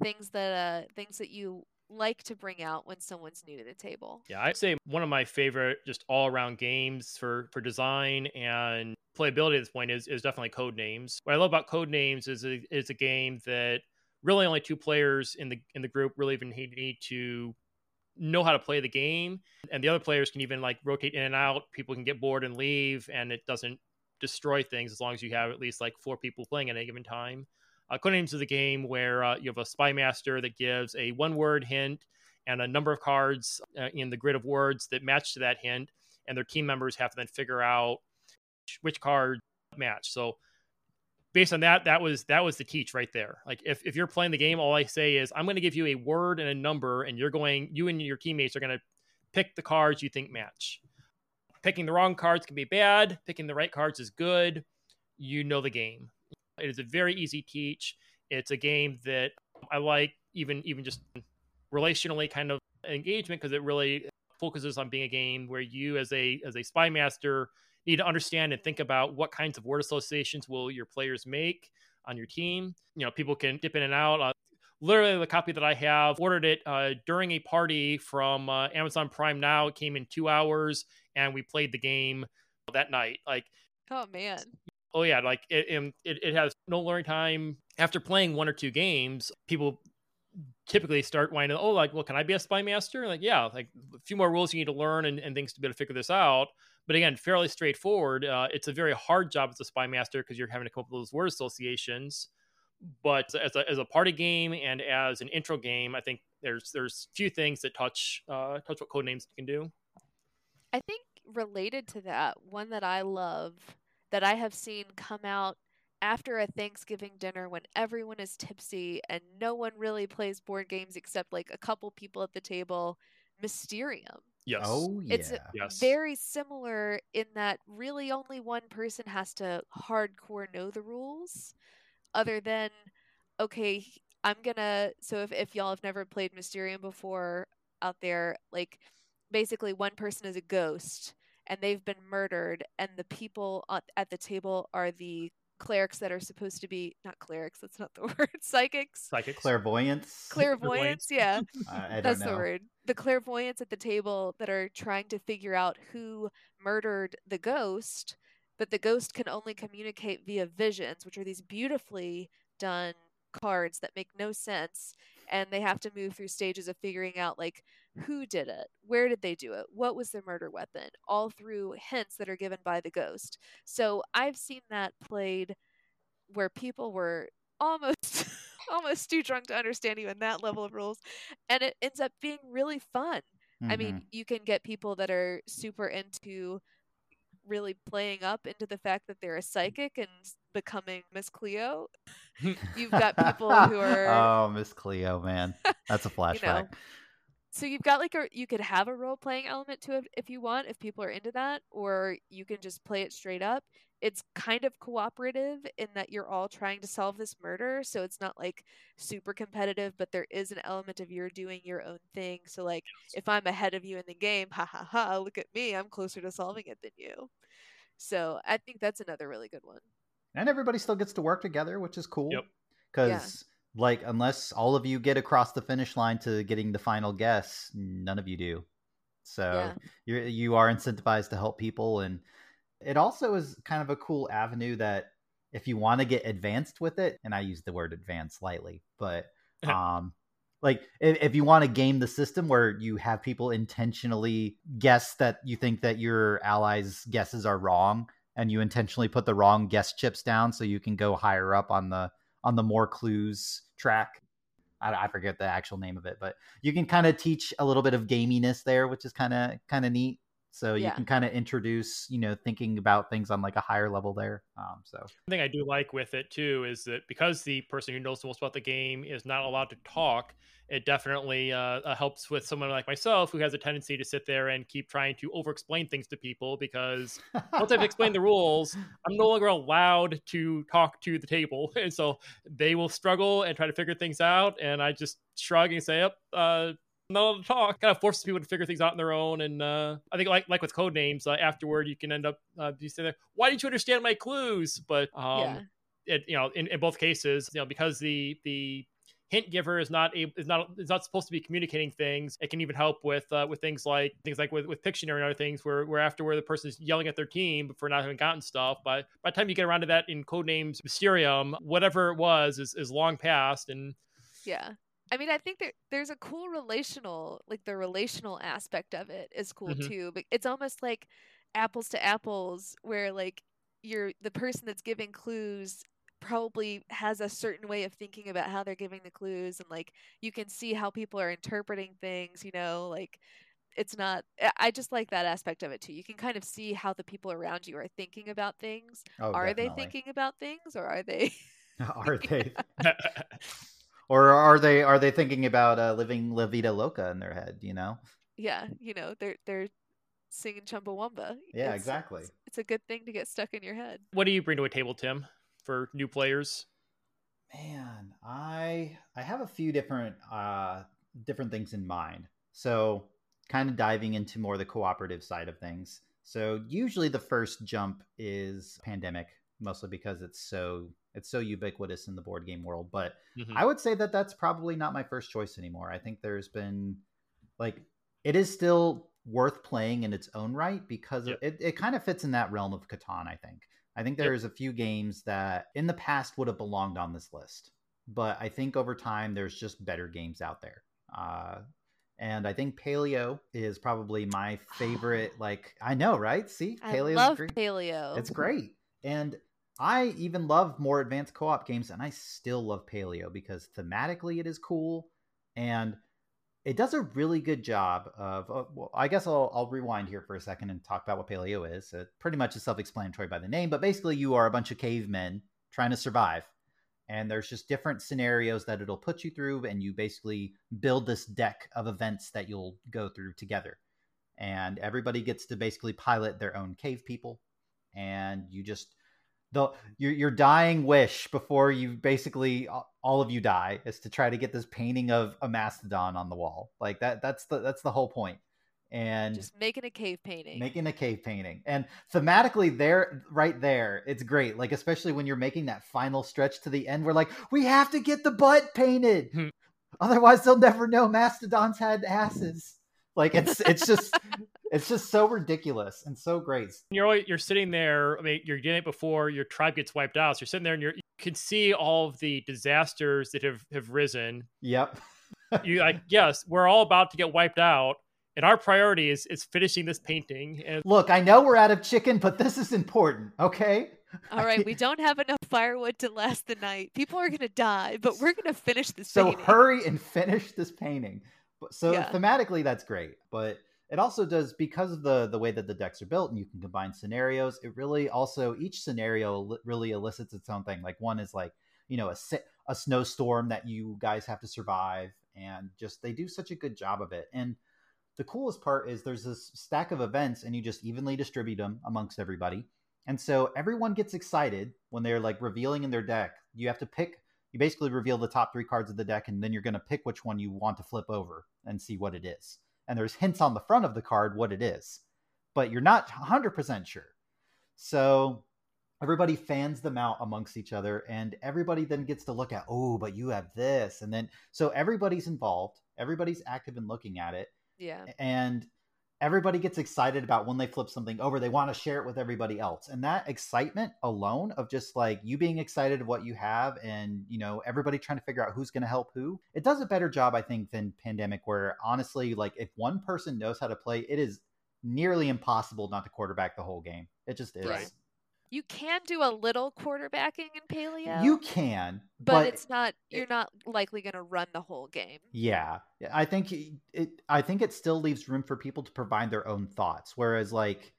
S1: things that, uh, things that you like to bring out when someone's new to the table.
S3: Yeah, I'd say one of my favorite just all around games for, for design and playability at this point is, is definitely Codenames. What I love about Codenames is a, is a game that really only two players in the in the group really even need to know how to play the game. And the other players can even like rotate in and out. People can get bored and leave and it doesn't destroy things as long as you have at least like four people playing at any given time. Uh, Codenames is a game where uh, you have a spy master that gives a one word hint and a number of cards uh, in the grid of words that match to that hint and their team members have to then figure out which card match. So based on that, that was that was the teach right there. Like if, if you're playing the game, all I say is I'm going to give you a word and a number, and you're going, you and your teammates are going to pick the cards you think match. Picking the wrong cards can be bad. Picking the right cards is good. You know the game. It is a very easy teach. It's a game that I like, even even just relationally kind of engagement because it really focuses on being a game where you as a as a spy master need to understand and think about what kinds of word associations will your players make on your team. You know, people can dip in and out. Uh, literally, the copy that I have ordered it uh, during a party from uh, Amazon Prime. Now it came in two hours, and we played the game that night. Like,
S1: oh man,
S3: oh yeah, like it, it, it has no learning time. After playing one or two games, people typically start whining, oh, like, well, can I be a spy master? Like, yeah, like a few more rules you need to learn and, and things to be able to figure this out. But again, fairly straightforward. Uh, it's a very hard job as a spy master because you're having to come up with those word associations. but as a, as a party game and as an intro game, I think there's there's few things that touch uh, touch what Codenames can do.
S1: I think related to that, one that I love that I have seen come out after a Thanksgiving dinner when everyone is tipsy and no one really plays board games except like a couple people at the table, Mysterium.
S3: Yes.
S2: Oh yeah.
S1: It's
S3: yes.
S1: very similar in that really only one person has to hardcore know the rules mm. other than okay i'm gonna so if, if y'all have never played mysterium before out there like basically one person is a ghost and they've been murdered and the people at the table are the clerics that are supposed to be not clerics that's not the word psychics
S3: Psychics.
S2: Clairvoyance.
S1: clairvoyance yeah
S2: I, I don't
S1: that's
S2: know.
S1: the word. The clairvoyants at the table that are trying to figure out who murdered the ghost, but the ghost can only communicate via visions, which are these beautifully done cards that make no sense. And they have to move through stages of figuring out, like, who did it? Where did they do it? What was the murder weapon? All through hints that are given by the ghost. So I've seen that played where people were almost almost too drunk to understand even that level of rules and it ends up being really fun i
S2: Mhm.
S1: mean you can get people that are super into really playing up into the fact that they're a psychic and becoming miss cleo you've got people who are
S2: oh, Miss Cleo, man, that's a flashback.
S1: So you've got like a you could have a role playing element to it if you want if people are into that or you can just play it straight up. It's kind of cooperative in that you're all trying to solve this murder so it's not like super competitive but there is an element of you're doing your own thing. So like if i'm ahead of you in the game ha ha ha look at me i'm closer to solving it than you. So i think that's another really good one.
S2: And everybody still gets to work together, which is cool.
S3: Yep.
S2: Because, like, unless all of you get across the finish line to getting the final guess, none of you do. So
S1: Yeah.
S2: you're you are incentivized to help people, and it also is kind of a cool avenue that if you want to get advanced with it, and I use the word advanced lightly, but um. Like if, if you want to game the system where you have people intentionally guess that you think that your allies' guesses are wrong, and you intentionally put the wrong guess chips down so you can go higher up on the on the more clues track. I, I forget the actual name of it, but you can kind of teach a little bit of gaminess there, which is kind of kind of neat. So you can kind of introduce, you know, thinking about things on like a higher level there. Um, so
S3: One thing I do like with it too is that because the person who knows the most about the game is not allowed to talk, it definitely uh, uh, helps with someone like myself who has a tendency to sit there and keep trying to over-explain things to people because once I've explained the rules, I'm no longer allowed to talk to the table, and so they will struggle and try to figure things out, and I just shrug and say, "Up, uh, not allowed to talk." Kind of forces people to figure things out on their own, and uh, I think like like with Codenames, uh, afterward you can end up uh, you say, "Why didn't you understand my clues?" But um,
S1: yeah
S3: it you know in, in both cases you know because the the hint giver is not able is not is not supposed to be communicating things it can even help with uh, with things like things like with, with pictionary and other things where where after where the person is yelling at their team for not having gotten stuff but by the time you get around to that in codenames mysterium whatever it was is, is long past and
S1: Yeah. I mean, I think there there's a cool relational, like the relational aspect of it is cool
S3: Mhm.
S1: too. But it's almost like apples to apples, where like you're the person that's giving clues probably has a certain way of thinking about how they're giving the clues, and like you can see how people are interpreting things. You know, like it's not. I- just like that aspect of it too. You can kind of see how the people around you are thinking about things.
S2: oh,
S1: are they thinking about things, or are they?
S2: are they or are they are they thinking about uh, living La Vida Loca in their head? You know?
S1: yeah, you know, they're they're singing Chumbawamba.
S2: Yeah,
S1: It's-
S2: exactly.
S1: It's, it's a good thing to get stuck in your head.
S3: what do you bring to a table tim for new players
S2: Man, I I have a few different uh different things in mind. So, kind of diving into more the cooperative side of things. So, usually the first jump is pandemic, mostly because it's so it's so ubiquitous in the board game world, but
S3: Mhm.
S2: I would say that that's probably not my first choice anymore. I think there's been like it is still worth playing in its own right because
S3: Yep.
S2: it, it kind of fits in that realm of Catan, I think. I think
S3: Yep.
S2: there's a few games that in the past would have belonged on this list, but I think over time there's just better games out there. Uh, and I think Paleo is probably my favorite. Like I know, right? See,
S1: I love
S2: great.
S1: paleo.
S2: It's great. And I even love more advanced co-op games, and I still love Paleo because thematically it is cool, and it does a really good job of. Uh, well, I guess I'll, I'll rewind here for a second and talk about what Paleo is. It pretty much is self-explanatory by the name, but basically you are a bunch of cavemen trying to survive, and there's just different scenarios that it'll put you through, and you basically build this deck of events that you'll go through together, and everybody gets to basically pilot their own cave people, and you just the your your dying wish before you basically all of you die is to try to get this painting of a mastodon on the wall. Like that that's the that's the whole point. And
S1: just making a cave painting.
S2: Making a cave painting. And thematically there right there, it's great. Like especially when you're making that final stretch to the end we're like, we have to get the butt painted. Hmm. Otherwise they'll never know mastodons had asses. Like it's it's just it's just so ridiculous and so great.
S3: You're you're sitting there. I mean, you're getting it before your tribe gets wiped out. So you're sitting there and you're, you can see all of the disasters that have have risen.
S2: Yep.
S3: you like yes, we're all about to get wiped out, and our priority is is finishing this painting. And
S2: look, I know we're out of chicken, but this is important. Okay.
S1: All right, we don't have enough firewood to last the night. People are going to die, but we're going to finish this.
S2: So
S1: painting.
S2: hurry and finish this painting. So yeah. thematically, that's great, but it also does because of the the way that the decks are built and you can combine scenarios. It really also each scenario really elicits its own thing. Like one is like you know a a snowstorm that you guys have to survive, and just they do such a good job of it. And the coolest part is there's this stack of events, and you just evenly distribute them amongst everybody. And so everyone gets excited when they're like revealing in their deck. You have to pick you basically reveal the top three cards of the deck, and then you're going to pick which one you want to flip over and see what it is. And there's hints on the front of the card what it is, but you're not 100% sure. So everybody fans them out amongst each other, and everybody then gets to look at, oh, but you have this. And then, so everybody's involved, everybody's active in looking at it.
S1: Yeah.
S2: And everybody gets excited about when they flip something over they want to share it with everybody else and that excitement alone of just like you being excited of what you have and you know everybody trying to figure out who's going to help who it does a better job i think than pandemic where honestly like if one person knows how to play it is nearly impossible not to quarterback the whole game it just is right.
S1: You can do a little quarterbacking in paleo.
S2: You can,
S1: but, but it's not. You're it, not likely going to run the whole game.
S2: Yeah, I think it. I think it still leaves room for people to provide their own thoughts. Whereas, like,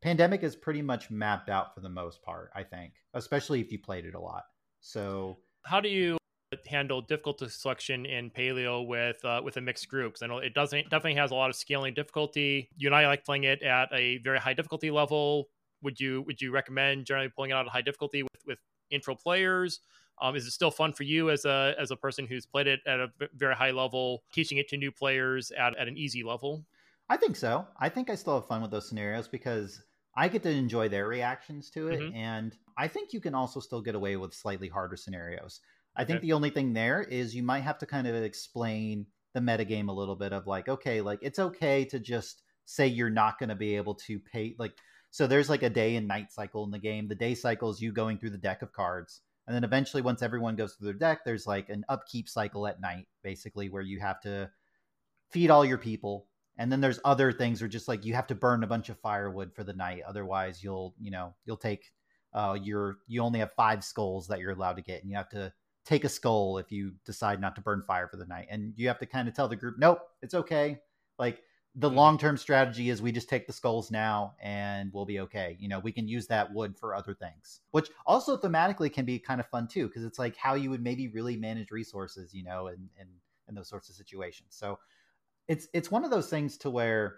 S2: pandemic is pretty much mapped out for the most part. I think, especially if you played it a lot. So,
S3: how do you handle difficulty selection in paleo with uh, with a mixed group because I know it doesn't definitely has a lot of scaling difficulty. You and I like playing it at a very high difficulty level would you would you recommend generally pulling it out at high difficulty with with intro players? Um, is it still fun for you as a as a person who's played it at a very high level, teaching it to new players at, at an easy level?
S2: I think so. I think I still have fun with those scenarios because I get to enjoy their reactions to it, mm-hmm. and I think you can also still get away with slightly harder scenarios. I think the only thing there is you might have to kind of explain the metagame a little bit of like, okay, like it's okay to just say you're not going to be able to pay like so there's like a day and night cycle in the game. The day cycle is you going through the deck of cards. And then eventually, once everyone goes through their deck, there's like an upkeep cycle at night, basically, where you have to feed all your people. And then there's other things where just like you have to burn a bunch of firewood for the night. Otherwise, you'll, you know, you'll take uh, your, you only have five skulls that you're allowed to get. And you have to take a skull if you decide not to burn fire for the night. And you have to kind of tell the group, nope, it's okay. Like the long term strategy is we just take the skulls now and we'll be okay. You know, we can use that wood for other things, which also thematically can be kind of fun too, because it's like how you would maybe really manage resources, you know, and in, in those sorts of situations. So it's it's one of those things to where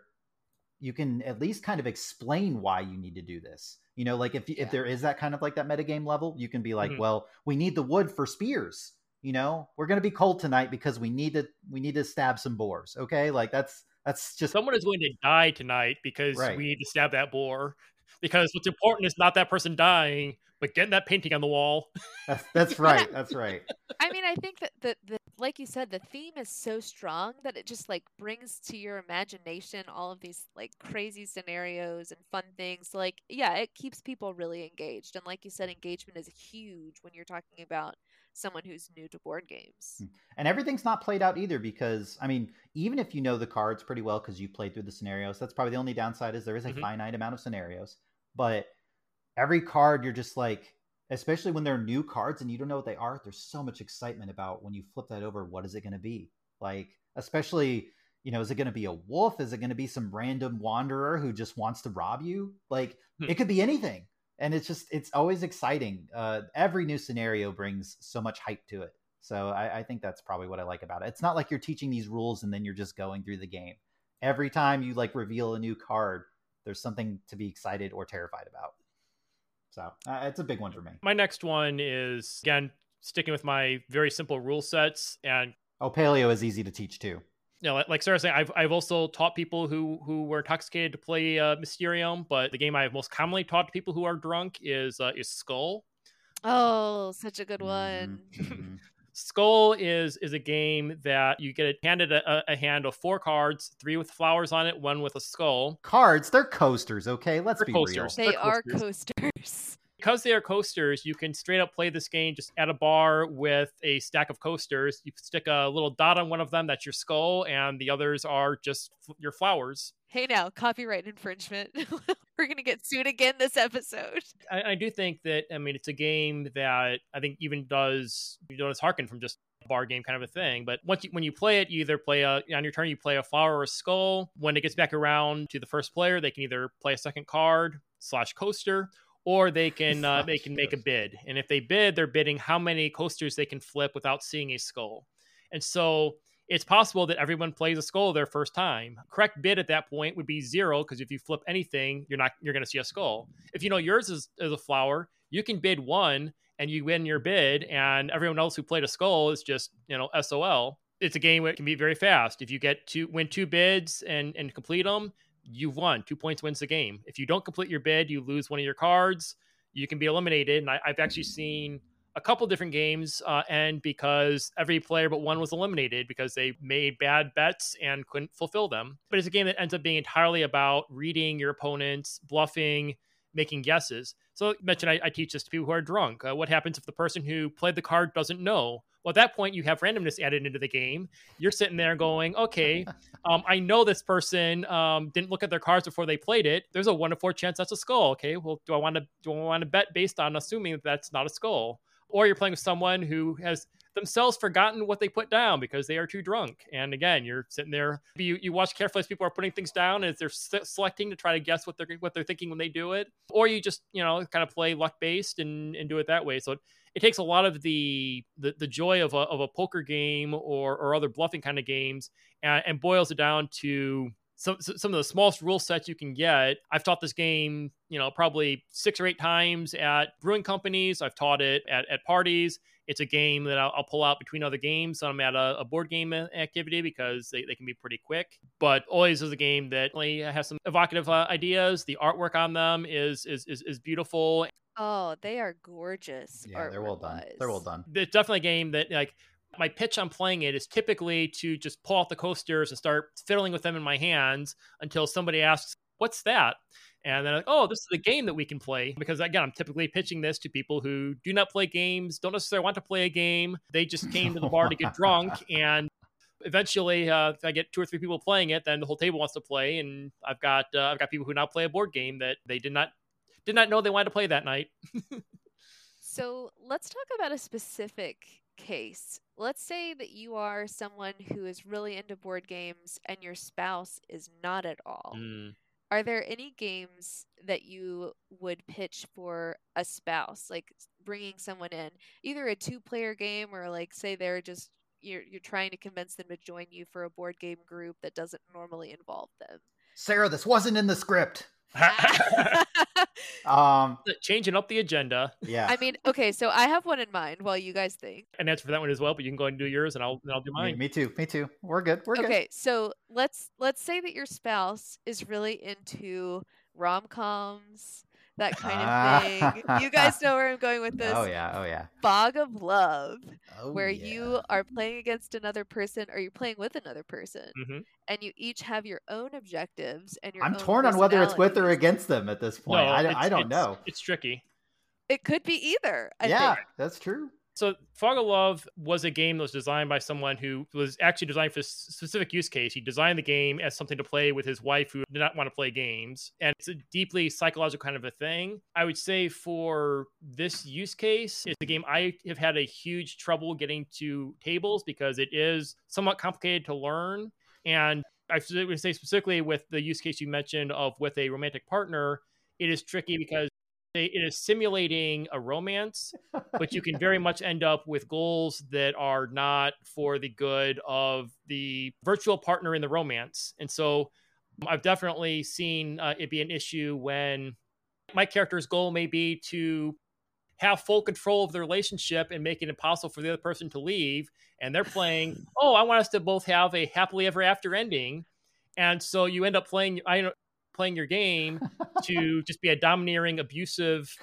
S2: you can at least kind of explain why you need to do this. You know, like if yeah. if there is that kind of like that metagame level, you can be like, mm-hmm. well, we need the wood for spears. You know, we're going to be cold tonight because we need to we need to stab some boars. Okay, like that's that's just
S3: someone is going to die tonight because right. we need to stab that boar. Because what's important is not that person dying, but getting that painting on the wall.
S2: That's, that's right. That's right.
S1: I mean, I think that the, the like you said, the theme is so strong that it just like brings to your imagination all of these like crazy scenarios and fun things. Like, yeah, it keeps people really engaged. And like you said, engagement is huge when you're talking about someone who's new to board games. Hmm.
S2: And everything's not played out either because I mean, even if you know the cards pretty well because you played through the scenarios, that's probably the only downside is there is a mm-hmm. finite amount of scenarios. But every card you're just like especially when they're new cards and you don't know what they are there's so much excitement about when you flip that over what is it going to be like especially you know is it going to be a wolf is it going to be some random wanderer who just wants to rob you like
S3: Hmm.
S2: it could be anything and it's just it's always exciting. Uh, every new scenario brings so much hype to it. So I, I think that's probably what i like about it. It's not like you're teaching these rules and then you're just going through the game. Every time you like reveal a new card there's something to be excited or terrified about. So uh, it's a big one for me.
S3: My next one is again sticking with my very simple rule sets and
S2: oh paleo is easy to teach too
S3: you know, like- like Sarah said, I've I've also taught people who who were intoxicated to play uh, Mysterium, but the game I've most commonly taught to people who are drunk is uh, is Skull.
S1: Oh, such a good one.
S2: Mhm, mhm.
S3: Skull is is a game that you get handed a, a hand of four cards, three with flowers on it, one with a skull.
S2: cards they're coasters okay let's
S3: They're
S2: be
S3: coasters.
S2: real
S1: They are
S3: coasters.
S1: coasters.
S3: Because they are coasters, you can straight up play this game just at a bar with a stack of coasters. You stick a little dot on one of them, that's your skull, and the others are just f- your flowers.
S1: Hey now, copyright infringement. We're gonna get sued again this episode.
S3: I, I do think that I mean it's a game that I think even does you know it's harken from just bar game kind of a thing. But once you, when you play it, you either play a on your turn you play a flower or a skull. When it gets back around to the first player, they can either play a second card slash coaster, or they can uh, they can make a bid. And if they bid, they're bidding how many coasters they can flip without seeing a skull. And so it's possible that everyone plays a skull their first time. Correct bid at that point would be zero because if you flip anything, you're not you're going to see a skull. If you know yours is, is a flower, you can bid one and you win your bid, and everyone else who played a skull is just you know SOL. It's a game that can be very fast. If you get to win two bids and and complete them, you've won. Two points wins the game. If you don't complete your bid, you lose one of your cards. You can be eliminated. And I, I've actually seen a couple different games uh, end because every player but one was eliminated because they made bad bets and couldn't fulfill them. But it's a game that ends up being entirely about reading your opponents, bluffing, making guesses. So, I mentioned I, I teach this to people who are drunk. Uh, what happens if the person who played the card doesn't know? Well, at that point, you have randomness added into the game. You're sitting there going, okay, um, I know this person um, didn't look at their cards before they played it. There's a one to four chance that's a skull. Okay, well, do I want to do I want to bet based on assuming that that's not a skull? Or you're playing with someone who has themselves forgotten what they put down because they are too drunk. And again, you're sitting there. You, you watch carefully as people are putting things down as they're se- selecting to try to guess what they're what they're thinking when they do it. Or you just you know kind of play luck based and, and do it that way. So it, it takes a lot of the the, the joy of a, of a poker game or, or other bluffing kind of games and, and boils it down to some some of the smallest rule sets you can get. I've taught this game, you know, probably six or eight times at brewing companies. I've taught it at, at parties. It's a game that I'll, I'll pull out between other games. I'm at a, a, board game activity because they, they can be pretty quick. But always is a game that really has some evocative uh, ideas. The artwork on them is is is, is beautiful.
S1: Oh, they are gorgeous.
S2: Yeah, they're well done. They're well done.
S3: It's definitely a game that like my pitch on playing it is typically to just pull out the coasters and start fiddling with them in my hands until somebody asks, "What's that?" And then, like, oh, this is a game that we can play. Because again, I'm typically pitching this to people who do not play games, don't necessarily want to play a game. They just came to the bar to get drunk. And eventually, uh, if I get two or three people playing it, then the whole table wants to play. And I've got uh, I've got people who now play a board game that they did not did not know they wanted to play that night.
S1: so let's talk about a specific case. Let's say that you are someone who is really into board games and your spouse is not at all.
S3: Mm.
S1: Are there any games that you would pitch for a spouse, like bringing someone in, either a two-player game or like say they're just you're you're trying to convince them to join you for a board game group that doesn't normally involve them.
S2: Sarah, this wasn't in the script. Um,
S3: Changing up the agenda
S2: yeah.
S1: I mean, okay, so I have one in mind while you guys think.
S3: and answer for that one as well. But you can go ahead and do yours, and I'll and I'll do mine.
S2: me too. Me too. We're good. We're good.
S1: Okay, so let's let's say that your spouse is really into rom-coms, that kind of thing. You guys know where I'm going with this.
S2: Oh yeah. Oh yeah.
S1: Fog of Love,
S2: Oh,
S1: where
S2: yeah.
S1: you are playing against another person or you're playing with another person
S3: hmm
S1: and you each have your own objectives and your
S2: I'm
S1: own
S2: torn on whether it's with or against them at this point. I, don't- I don't
S3: it's-
S2: know.
S3: It's tricky.
S1: It could be either. I
S2: yeah,
S1: think.
S2: that's true.
S3: So Fog of Love was a game that was designed by someone who was actually designed for a specific use case. He designed the game as something to play with his wife who did not want to play games. And it's a deeply psychological kind of a thing. I would say for this use case, it's a game I have had a huge trouble getting to tables because it is somewhat complicated to learn. And I would say specifically with the use case you mentioned of with a romantic partner, it is tricky because it is simulating a romance, but you can very much end up with goals that are not for the good of the virtual partner in the romance. And so I've definitely seen uh, it be an issue when my character's goal may be to have full control of the relationship and make it impossible for the other person to leave. And they're playing, oh, I want us to both have a happily ever after ending. And so you end up playing, I playing your game to just be a domineering, abusive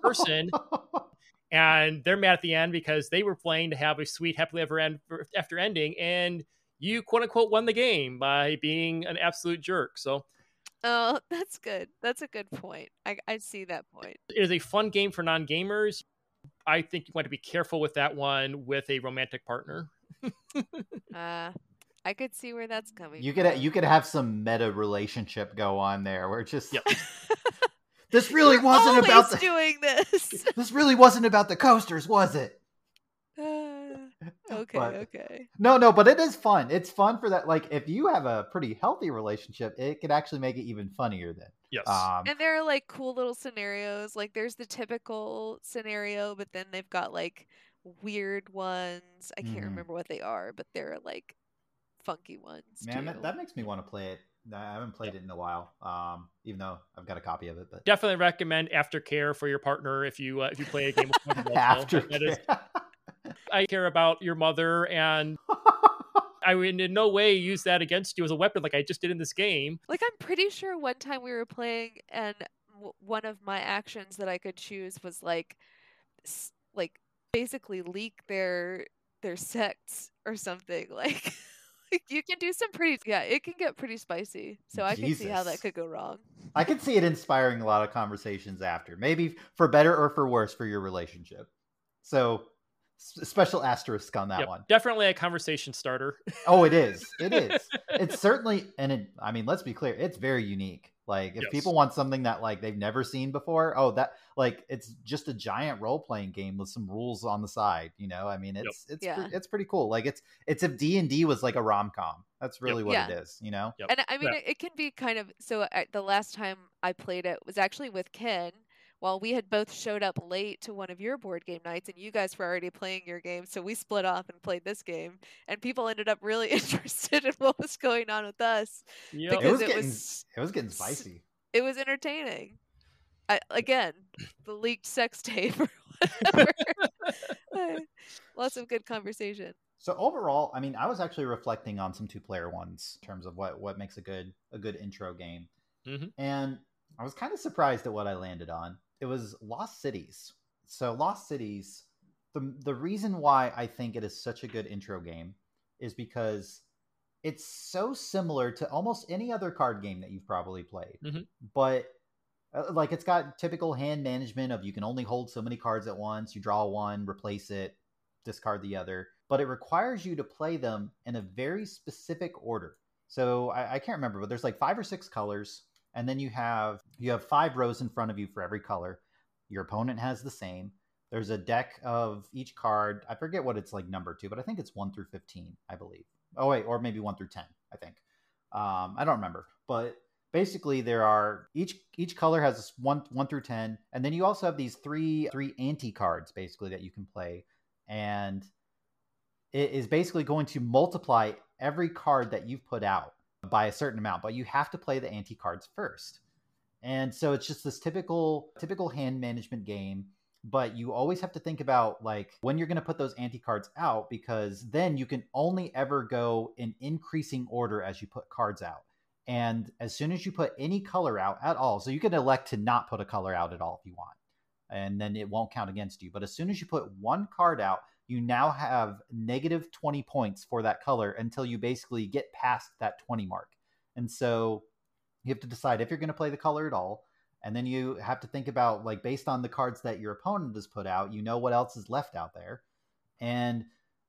S3: person. and they're mad at the end because they were playing to have a sweet, happily ever end after ending, and you quote unquote won the game by being an absolute jerk. So,
S1: oh, that's good. That's a good point. I, I see that point.
S3: It is a fun game for non gamers. I think you want to be careful with that one with a romantic partner.
S1: uh, I could see where that's coming.
S2: You
S1: from.
S2: could you could have some meta relationship go on there where it's just
S3: yep.
S2: this really
S1: You're
S2: wasn't about the,
S1: doing this.
S2: this really wasn't about the coasters, was it?
S1: okay,
S2: But-
S1: okay.
S2: No, no, but it is fun. It's fun for that. Like if you have a pretty healthy relationship, it could actually make it even funnier. Then,
S3: Yes.
S2: um,
S1: And there are like cool little scenarios. Like there's the typical scenario, but then they've got like weird ones. I can't
S2: Mhm.
S1: remember what they are, but they're like funky ones.
S2: man,
S1: too.
S2: that, that makes me want to play it. I haven't played it in a while, um, even though I've got a copy of it. But
S3: Definitely recommend Aftercare for your partner if you uh, if you play a game of Fog of Love.
S2: after,
S3: That is- I care about your mother, and I would in no way use that against you as a weapon, like I just did in this game.
S1: Like I'm pretty sure one time we were playing and w- one of my actions that I could choose was like s- like basically leak their their sects or something like like, you can do some pretty yeah it can get pretty spicy so i can see how that could go wrong
S2: I could see it inspiring a lot of conversations after, maybe for better or for worse for your relationship. So, special asterisk on that
S3: Yep,
S2: one.
S3: Definitely a conversation starter.
S2: Oh, it is. It is. it's certainly, and it, I mean, let's be clear, it's very unique. Like, if
S3: Yes.
S2: people want something that like they've never seen before, oh, that like it's just a giant role playing game with some rules on the side. You know, I mean, it's it's
S1: Yeah.
S2: pre- it's pretty cool. Like, it's it's if D and D was like a rom com. That's really what
S1: Yeah.
S2: it is. You know.
S3: Yep.
S1: and i mean
S3: Yeah.
S1: it, it can be kind of so I, the last time i played it was actually with ken while we had both showed up late to one of your board game nights and you guys were already playing your game so we split off and played this game and people ended up really interested in what was going on with us
S3: Yep.
S2: It
S1: Because
S2: was
S1: it
S2: getting
S1: was
S2: it was getting spicy.
S1: it was entertaining. I, again, the leaked sex tape or whatever. Lots of good conversation.
S2: So overall, I mean, I was actually reflecting on some two-player ones in terms of what what makes a good a good intro game,
S3: Mhm.
S2: and I was kind of surprised at what I landed on. It was Lost Cities. So Lost Cities, the the reason why I think it is such a good intro game is because it's so similar to almost any other card game that you've probably played,
S3: Mhm.
S2: but uh, like it's got typical hand management of you can only hold so many cards at once. You draw one, replace it, discard the other, but it requires you to play them in a very specific order. So I, I can't remember, but there's like five or six colors, and then you have you have five rows in front of you for every color. Your opponent has the same. There's a deck of each card. I forget what it's like number two, but I think it's one through fifteen, I believe. Oh wait, or maybe one through ten. I think. Um, I don't remember, but basically there are each each color has one one through ten, and then you also have these three three anti cards basically that you can play, and it is basically going to multiply every card that you've put out by a certain amount, but you have to play the anti cards first. And so it's just this typical typical hand management game, but you always have to think about like when you're going to put those anti cards out because then you can only ever go in increasing order as you put cards out. And as soon as you put any color out at all, so you can elect to not put a color out at all if you want, and then it won't count against you. But as soon as you put one card out, you now have negative 20 points for that color until you basically get past that 20 mark. And so you have to decide if you're going to play the color at all. And then you have to think about, like, based on the cards that your opponent has put out, you know what else is left out there. and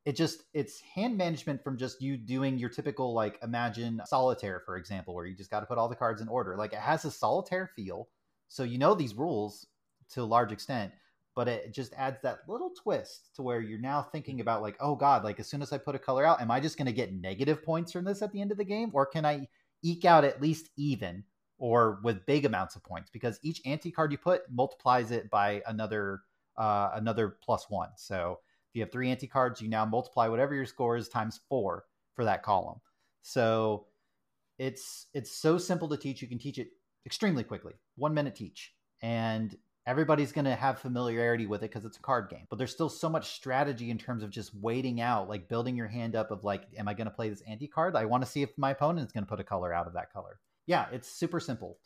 S2: it just it's hand management from just you doing your typical like imagine solitaire for example where you just got to put all the cards in order like it has a solitaire feel so you know these rules to a large extent but it just adds that little twist to where you're now thinking about like oh god like as soon as i put a color out am i just going to get negative points from this at the end of the game or can i eke out at least even or with big amounts of points because each anti card you put multiplies it by another uh, another plus one. So if you have three anti cards you now multiply whatever your score is times four for that column. So it's it's so simple to teach. You can teach it extremely quickly. One minute teach. And everybody's going to have familiarity with it because it's a card game but there's still so much strategy in terms of just waiting out like building your hand up of like am i going to play this anti card? I want to see if my opponent is going to put a color out of that color. Yeah it's super simple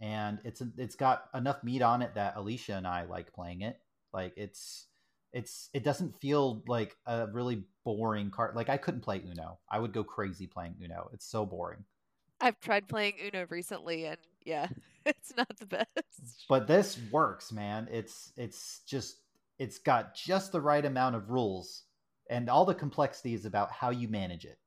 S2: and it's it's got enough meat on it that alicia and i like playing it. Like it's it's it doesn't feel like a really boring card like i couldn't play uno. I would go crazy playing uno. It's so boring.
S1: I've tried playing Uno recently, and yeah, it's not the best.
S2: but this works man it's it's just it's got just the right amount of rules and all the complexity is about how you manage it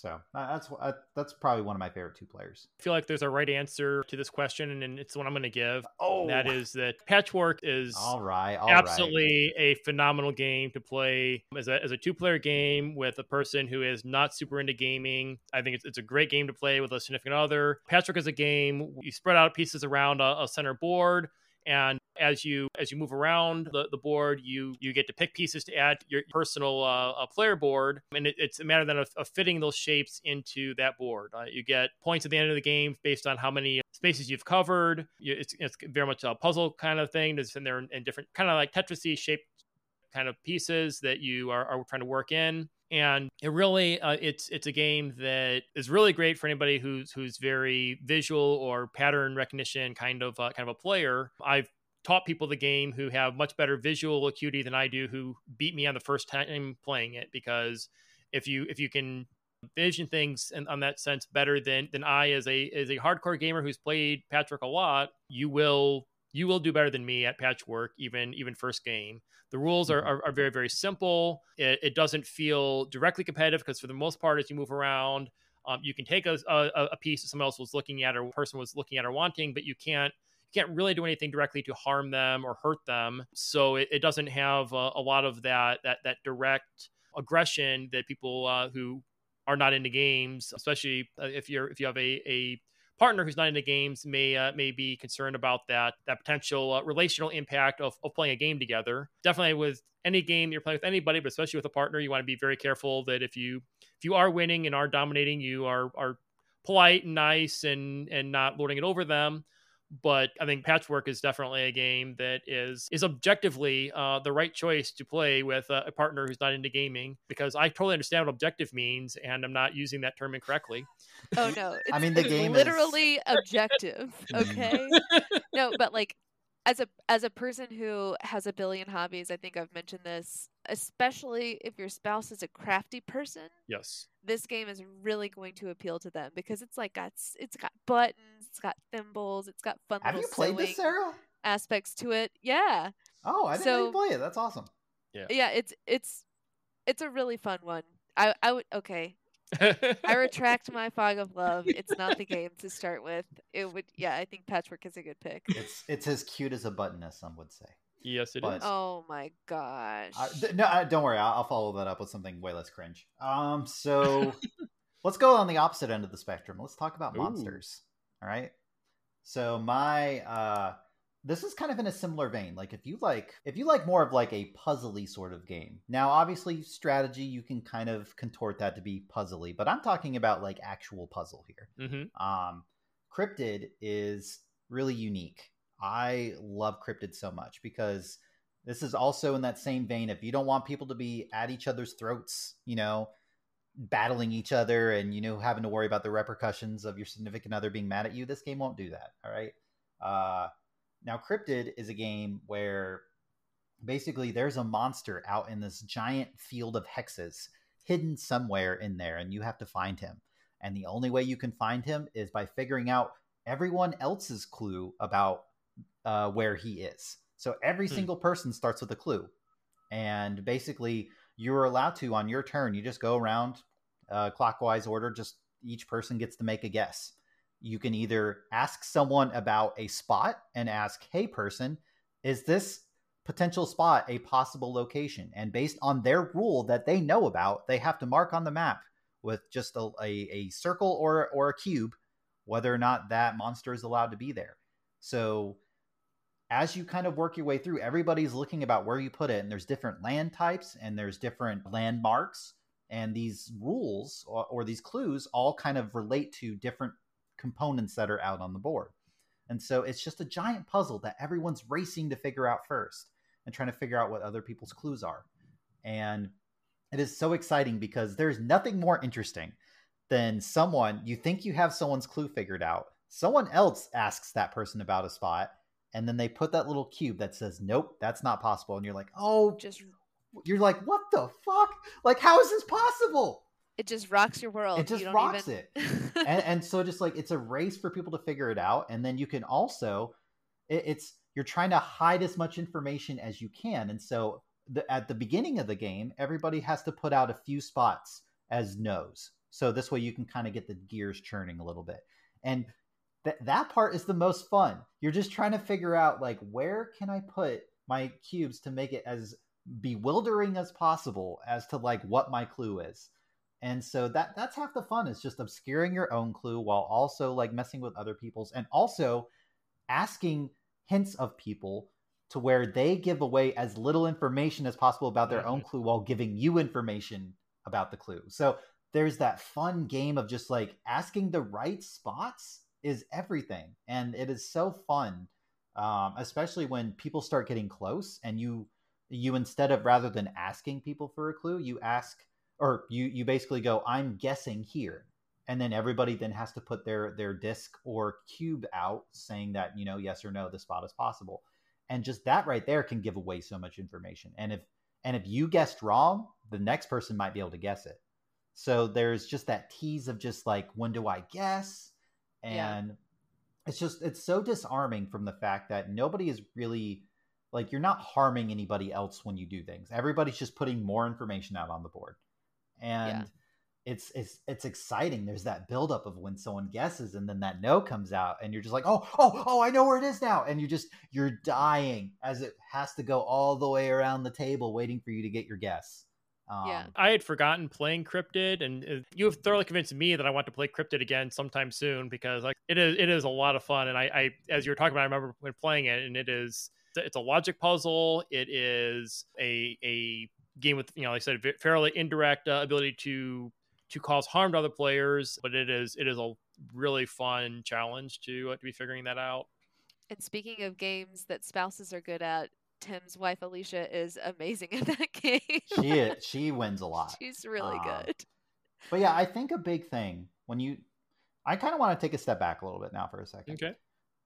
S2: so uh, that's uh, that's probably one of my favorite two players
S3: I feel like there's a right answer to this question, and it's the one I'm going to give.
S2: oh
S3: That is that Patchwork is
S2: all right all right.
S3: absolutely a phenomenal game to play as a, as a two player game with a person who is not super into gaming. I think it's, it's a great game to play with a significant other. Patchwork is a game you spread out pieces around a, a center board. And as you as you move around the, the board, you you get to pick pieces to add to your personal uh, uh, player board, and it, it's a matter then of, of fitting those shapes into that board. Uh, you get points at the end of the game based on how many spaces you've covered. You, it's, it's very much a puzzle kind of thing. There's in there in different kind of like Tetrisy shaped kind of pieces that you are, are trying to work in. And it really uh, it's it's a game that is really great for anybody who's who's very visual or pattern recognition kind of uh, kind of a player. I've taught people the game who have much better visual acuity than i do who beat me on the first time playing it because if you if you can vision things in, on that sense better than than i as a as a hardcore gamer who's played patchwork a lot you will you will do better than me at patchwork even even first game. The rules are, are, are very very simple. It, it doesn't feel directly competitive because for the most part as you move around um, you can take a, a, a piece that someone else was looking at or a person was looking at or wanting but you can't you can't really do anything directly to harm them or hurt them. So it, it doesn't have a, a lot of that that that direct aggression that people uh, who are not into games especially uh, if you're if you have a, a partner who's not into games may uh, may be concerned about that that potential uh, relational impact of, of playing a game together. Definitely with any game you're playing with anybody, but especially with a partner, you want to be very careful that if you if you are winning and are dominating, you are are polite and nice and and not lording it over them. But I think Patchwork is definitely a game that is is objectively uh, the right choice to play with a, a partner who's not into gaming because I totally understand what objective means and I'm not using that term incorrectly.
S1: Oh no, it's
S2: I mean, the
S1: it's
S2: game is-
S1: literally objective. Okay, no, but like as a as a person who has a billion hobbies, I think I've mentioned this. Especially if your spouse is a crafty person,
S3: Yes.
S1: this game is really going to appeal to them because it's like got it's got buttons, it's got thimbles, it's got fun
S2: have you
S1: little
S2: played this sarah
S1: aspects to it. Yeah,
S2: oh i didn't know you
S1: So-
S2: play it that's awesome
S1: Yeah. yeah, it's it's it's a really fun one. I I would okay. I retract my fog of love. It's not the game to start with. It would yeah, I think Patchwork is a good pick.
S2: it's it's as cute as a button as some would say
S3: yes, it is.
S2: But-
S1: Oh my gosh.
S2: Uh, th- no, I, don't worry. I'll, I'll follow that up with something way less cringe. Um, so let's go on the opposite end of the spectrum. Let's talk about
S3: Ooh.
S2: monsters. All right. So my uh, this is kind of in a similar vein. Like if you like, if you like more of like a puzzly sort of game. Now, obviously, strategy you can kind of contort that to be puzzly, but I'm talking about like actual puzzle here.
S3: Hmm
S2: um, cryptid is really unique. I love cryptid so much because this is also in that same vein. If you don't want people to be at each other's throats you know battling each other and you know having to worry about the repercussions of your significant other being mad at you this game won't do that all right? Uh, now cryptid is a game where basically there's a monster out in this giant field of hexes hidden somewhere in there and you have to find him and the only way you can find him is by figuring out everyone else's clue about uh, where he is. So every
S3: Hmm.
S2: single person starts with a clue, and basically you're allowed to on your turn. You just go around uh, clockwise order. Just each person gets to make a guess. You can either ask someone about a spot and ask, "Hey, person, is this potential spot a possible location?" And based on their rule that they know about, they have to mark on the map with just a, a, a circle or or a cube whether or not that monster is allowed to be there. So as you kind of work your way through, everybody's looking about where you put it, and there's different land types and there's different landmarks, and these rules or, or, these clues all kind of relate to different components that are out on the board. And so it's just a giant puzzle that everyone's racing to figure out first and trying to figure out what other people's clues are. And it is so exciting because there's nothing more interesting than someone you think you have someone's clue figured out. Someone else asks that person about a spot and then they put that little cube that says nope that's not possible and you're like oh
S1: just
S2: you're like what the fuck like how is this possible
S1: it just rocks your world.
S2: It just rocks even... it. And, and, so just like it's a race for people to figure it out. And then you can also it, it's you're trying to hide as much information as you can. And so the, at the beginning of the game everybody has to put out a few spots as no's. So this way you can kind of get the gears churning a little bit. And that that part is the most fun. You're just trying to figure out like where can I put my cubes to make it as bewildering as possible as to like what my clue is. And so that that's half the fun is just obscuring your own clue while also like messing with other people's and also asking hints of people to where they give away as little information as possible about their own mm-hmm. clue while giving you information about the clue. So there's that fun game of just like asking the right spots is everything, and it is so fun, um, especially when people start getting close, and you you instead of rather than asking people for a clue, you ask or you you basically go, "I'm guessing here," and then everybody then has to put their their disc or cube out, saying that you know yes or no, the spot is possible, and just that right there can give away so much information, and if and if you guessed wrong, the next person might be able to guess it. So there's just that tease of just like, when do I guess? and yeah. it's just it's so disarming from the fact that nobody is really like you're not harming anybody else when you do things everybody's just putting more information out on the board and yeah. it's it's it's exciting there's that buildup of when someone guesses and then that no comes out and you're just like oh oh oh i know where it is now and you just you're dying as it has to go all the way around the table waiting for you to get your guess
S1: um, yeah,
S3: I had forgotten playing Cryptid, and uh, you have thoroughly convinced me that I want to play Cryptid again sometime soon because like it is it is a lot of fun. And I, I as you were talking about, I remember when playing it, and it is it's a logic puzzle. It is a a game with you know like I said fairly indirect uh, ability to to cause harm to other players, but it is it is a really fun challenge to uh, to be figuring that out.
S1: And speaking of games that spouses are good at, Tim's wife Alicia is amazing at that game.
S2: she is, she wins a lot.
S1: She's really um, good.
S2: But yeah, I think a big thing when you I kind of want to take a step back a little bit now for a second.
S3: Okay.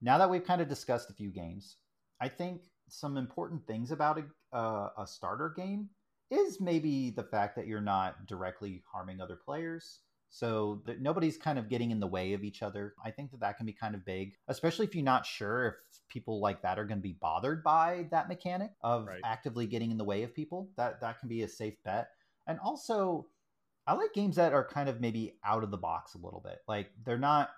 S2: Now that we've kind of discussed a few games, I think some important things about a, uh, a starter game is maybe the fact that you're not directly harming other players. So that nobody's kind of getting in the way of each other. I think that that can be kind of big, especially if you're not sure if people like that are going to be bothered by that mechanic of right. actively getting in the way of people. That that can be a safe bet. And also, I like games that are kind of maybe out of the box a little bit. Like they're not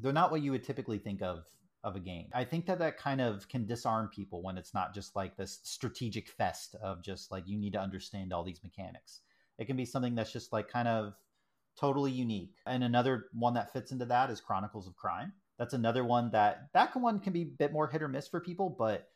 S2: they're not what you would typically think of of a game. I think that that kind of can disarm people when it's not just like this strategic fest of just like you need to understand all these mechanics. It can be something that's just like kind of totally unique. And another one that fits into that is Chronicles of Crime. That's another one that that one can be a bit more hit or miss for people, but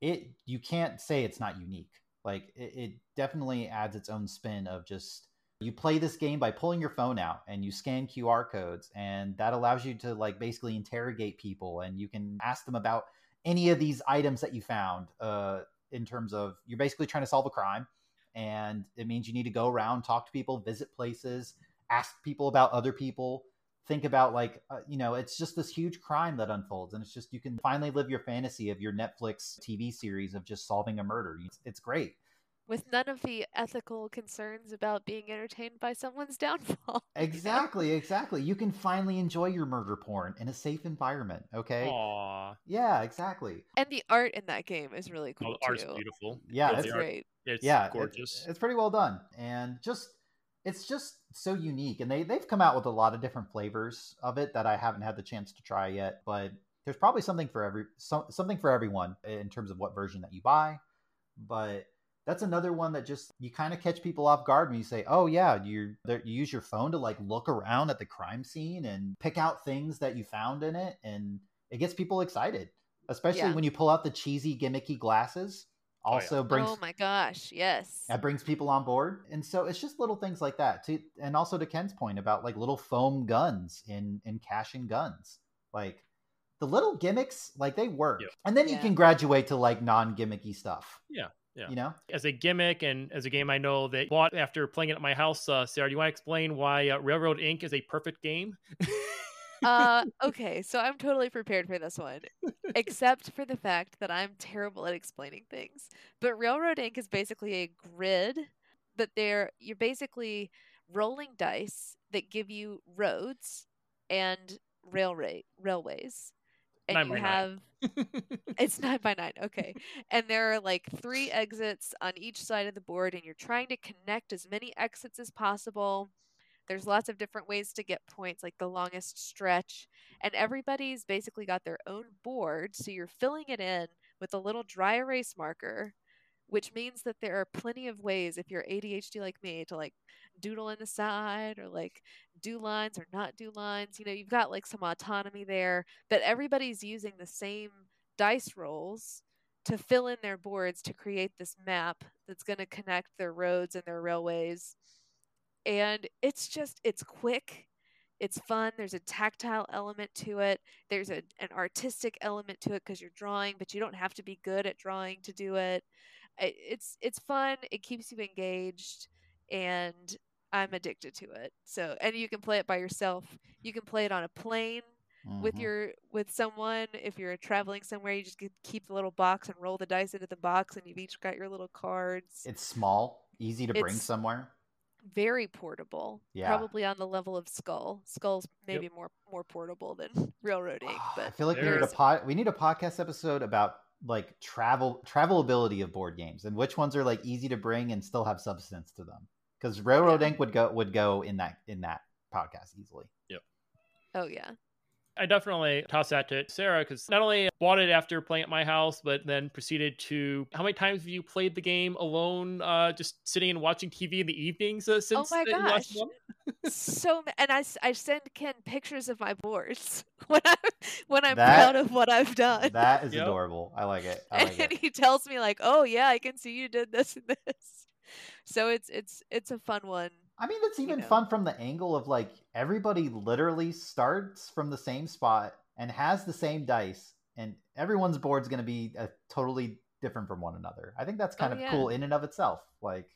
S2: it you can't say it's not unique. Like it, it definitely adds its own spin of just you play this game by pulling your phone out and you scan QR codes and that allows you to like basically interrogate people and you can ask them about any of these items that you found uh, in terms of you're basically trying to solve a crime and it means you need to go around talk to people visit places ask people about other people think about like uh, you know it's just this huge crime that unfolds and it's just you can finally live your fantasy of your netflix tv series of just solving a murder. It's, it's great
S1: with none of the ethical concerns about being entertained by someone's downfall.
S2: Exactly, exactly. You can finally enjoy your murder porn in a safe environment. Okay.
S3: Aw.
S2: Yeah, exactly.
S1: And the art in that game is really
S3: Oh,
S1: cool
S3: the art's
S1: too.
S3: beautiful.
S2: Yeah,
S3: It's
S1: It's
S3: art-
S1: great.
S3: It's
S2: yeah, it-
S3: gorgeous.
S2: It's, pretty well done, and just it's just so unique. And they they've come out with a lot of different flavors of it that I haven't had the chance to try yet. But there's probably something for every some, something for everyone in terms of what version that you buy. But that's another one that just you kind of catch people off guard when you say, "Oh yeah, you you use your phone to like look around at the crime scene and pick out things that you found in it, and it gets people excited, especially
S1: Yeah.
S2: when you pull out the cheesy gimmicky glasses.
S3: Oh, yeah.
S2: Also brings
S1: Oh my gosh, yes.
S2: that brings people on board and so it's just little things like that to and also to ken's point about like little foam guns in in cash and guns like the little gimmicks like they work
S3: Yeah.
S2: and then you can graduate to like non-gimmicky stuff
S3: Yeah, yeah.
S2: you know
S3: as a gimmick and as a game I know that bought after playing it at my house. Uh, Sarah, do you want to explain why uh, Railroad Ink is a perfect game?
S1: uh okay, so I'm totally prepared for this one. Except for the fact that I'm terrible at explaining things. But Railroad Ink is basically a grid that they're you're basically rolling dice that give you roads and railway railways. And
S3: Nine
S1: you have It's nine by nine. Okay. And there are like three exits on each side of the board, and you're trying to connect as many exits as possible. There's lots of different ways to get points, like the longest stretch. And everybody's basically got their own board. So you're filling it in with a little dry erase marker, which means that there are plenty of ways, if you're ADHD like me, to like doodle in the side or like do lines or not do lines. You know, you've got like some autonomy there, but everybody's using the same dice rolls to fill in their boards to create this map that's going to connect their roads and their railways. And it's just, it's quick. It's fun. There's a tactile element to it. There's a, an artistic element to it because you're drawing, but you don't have to be good at drawing to do it. I- It's it's fun. It keeps you engaged, and I'm addicted to it. So, and you can play it by yourself. You can play it on a plane with
S2: Mhm.
S1: your with someone if you're traveling somewhere you just keep the little box and roll the dice into the box and you've each got your little cards
S2: it's small easy to bring somewhere
S1: very portable
S2: Yeah.
S1: probably on the level of skull skull's maybe more more portable than railroad ink
S2: I feel like we need a
S1: there's-
S2: pod, we need a podcast episode about like travel travelability of board games and which ones are like easy to bring and still have substance to them. Because Railroad
S1: Yeah.
S2: Ink would go would go in that in that podcast easily. Yep.
S1: Oh yeah
S3: I definitely toss that to Sarah because not only bought it after playing at my house, but then proceeded to. How many times have you played the game alone, uh, just sitting and watching TV in the evenings uh, since
S1: my
S3: the
S1: gosh.
S3: one?
S1: so ma- and I send ken pictures of my boards when i'm when i'm
S2: That-
S1: proud of what i've done
S2: That is
S3: Yep.
S2: adorable. I like it. I like
S1: and
S2: it.
S1: he tells me like oh yeah i can see you did this and this so it's it's it's a fun one
S2: I mean, it's even
S1: know.
S2: fun from the angle of like everybody literally starts from the same spot and has the same dice, and everyone's board's going to be uh, totally different from one another. I think that's kind
S1: Oh,
S2: of
S1: yeah.
S2: cool in and of itself. Like,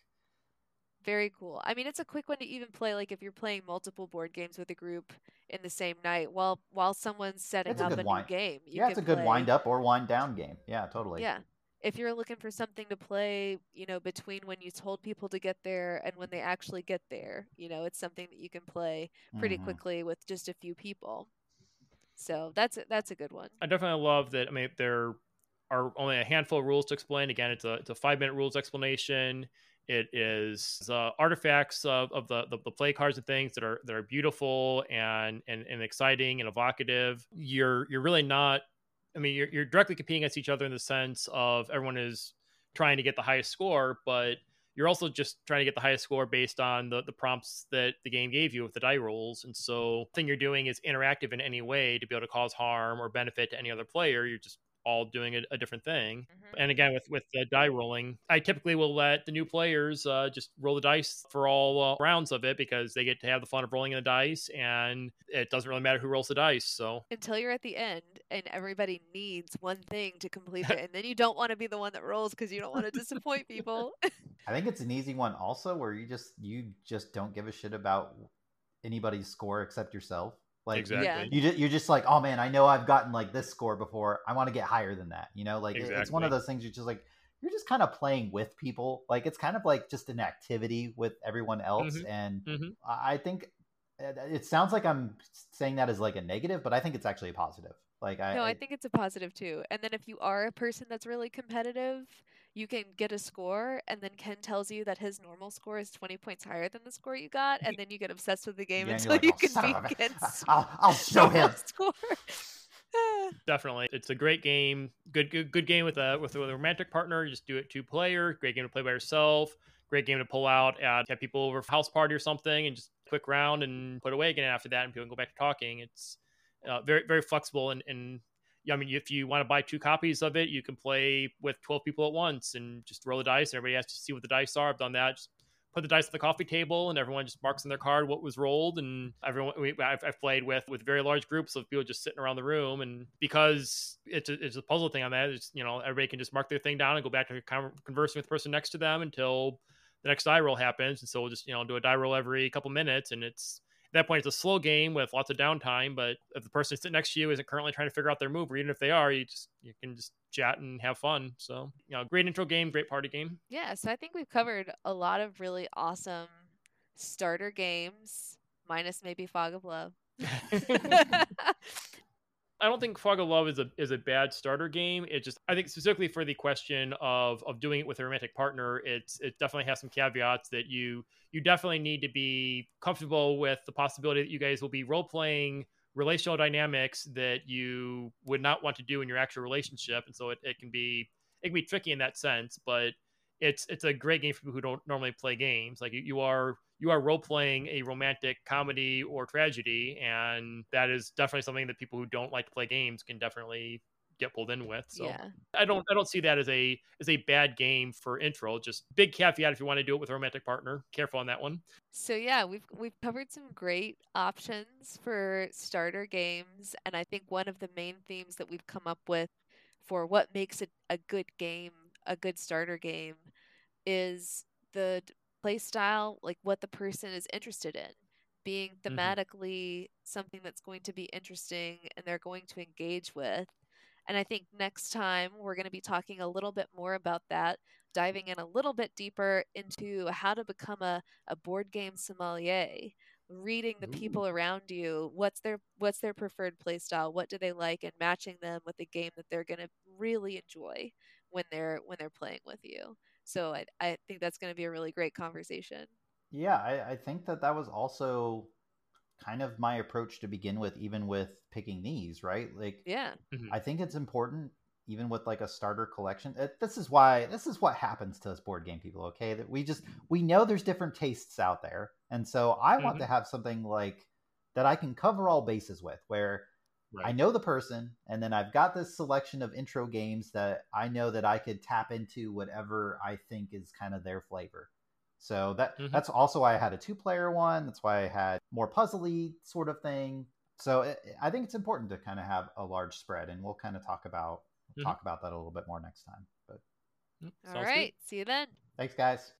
S1: Very cool. I mean, it's a quick one to even play. Like if you're playing multiple board games with a group in the same night, while while someone's setting
S2: It's a
S1: up
S2: good
S1: a
S2: wind-
S1: new game. You
S2: yeah, it's a good
S1: play-
S2: wind up or wind down game. Yeah, totally.
S1: Yeah. If you're looking for something to play, you know, between when you told people to get there and when they actually get there, you know, it's something that you can play pretty
S2: Mhm.
S1: quickly with just a few people. So that's a, that's a good one.
S3: I definitely love that. I mean, there are only a handful of rules to explain. Again, it's a it's a five minute rules explanation. It is uh, artifacts of, of the, the the play cards and things that are that are beautiful and and, and exciting and evocative. You're you're really not. I mean, you're you're directly competing against each other in the sense of everyone is trying to get the highest score, but you're also just trying to get the highest score based on the, the prompts that the game gave you with the die rolls. And so thing you're doing is interactive in any way to be able to cause harm or benefit to any other player. You're just all doing a, a different thing. And again, with with the die rolling, I typically will let the new players uh, just roll the dice for all uh, rounds of it because they get to have the fun of rolling the dice, and it doesn't really matter who rolls the dice. So
S1: Until you're at the end and everybody needs one thing to complete it, and then you don't want to be the one that rolls because you don't want to disappoint people.
S2: I think it's an easy one also where you just you just don't give a shit about anybody's score except yourself. Like you-
S3: exactly.
S1: Yeah.
S2: you, ju- you're just like, oh man, I know I've gotten like this score before. I want to get higher than that. You know, like it- it's one of those things. You're just like, you're just kind of playing with people. Like it's kind of like just an activity with everyone else.
S3: Mhm.
S2: And
S3: Mhm.
S2: I I think it it sounds like I'm saying that as like a negative, but I think it's actually a positive. Like I,
S1: No, I think it's a positive too. And then if you are a person that's really competitive, you can get a score, and then Ken tells you that his normal score is 20 points higher than the score you got, and then you get obsessed with the game
S2: Yeah,
S1: until
S2: you're like,
S1: you
S2: "Oh,
S1: can beat
S2: of
S1: Ken's
S2: I'll, I'll show him.
S1: normal score.
S3: Definitely, it's a great game. Good, good, good game with a with a romantic partner. You just do it two player. Great game to play by yourself. Great game to pull out at have people over for house party or something, and just quick round and put away again after that, and people can go back to talking. It's uh, very very flexible and and yeah, I mean, if you want to buy two copies of it, you can play with 12 people at once and just roll the dice. Everybody has to see what the dice are. I've done that. Just put the dice on the coffee table, and everyone just marks on their card what was rolled. And everyone, we, I've, I've played with with very large groups of people just sitting around the room. And because it's a, it's a puzzle thing on that, it's you know everybody can just mark their thing down and go back to con- conversing with the person next to them until the next die roll happens. And so we'll just you know do a die roll every couple minutes, and it's at that point it's a slow game with lots of downtime but if the person sitting next to you isn't currently trying to figure out their move or even if they are you just you can just chat and have fun so you know great intro game great party game
S1: Yeah, so I think we've covered a lot of really awesome starter games, minus maybe Fog of Love.
S3: I don't think Fog of Love is a is a bad starter game. It just I think specifically for the question of of doing it with a romantic partner, it's it definitely has some caveats that you you definitely need to be comfortable with the possibility that you guys will be role playing relational dynamics that you would not want to do in your actual relationship, and so it, it can be it can be tricky in that sense, but it's it's a great game for people who don't normally play games. Like you, you are you are role playing a romantic comedy or tragedy, and that is definitely something that people who don't like to play games can definitely get pulled in with. So
S1: Yeah.
S3: I don't I don't see that as a as a bad game for intro. Just big caveat if you want to do it with a romantic partner. Careful on that one.
S1: So yeah, we've we've covered some great options for starter games, and I think one of the main themes that we've come up with for what makes it a good game, a good starter game, is the play style, like what the person is interested in, being
S3: Mhm.
S1: thematically something that's going to be interesting and they're going to engage with. And I think next time we're going to be talking a little bit more about that, diving in a little bit deeper into how to become a, a board game sommelier, reading the people around you, what's their what's their preferred play style, what do they like, and matching them with a game that they're going to really enjoy when they're when they're playing with you. So I I think that's going to be a really great conversation.
S2: Yeah, I, I think that that was also kind of my approach to begin with, even with picking these, right? Like,
S1: Yeah.
S2: I think it's important, even with like a starter collection. It, this is why this is what happens to us board game people. Okay, that we just we know there's different tastes out there, and so I want
S3: Mhm.
S2: to have something like that I can cover all bases with, where I know the person, and then I've got this selection of intro games that I know that I could tap into whatever I think is kind of their flavor. So that
S3: Mhm.
S2: that's also why I had a two player one. That's why I had more puzzly sort of thing. So it, I think it's important to kind of have a large spread, and we'll kind of talk about
S3: Mhm.
S2: talk about that a little bit more next time. But
S1: All
S3: sounds good.
S1: See you then.
S2: thanks, guys.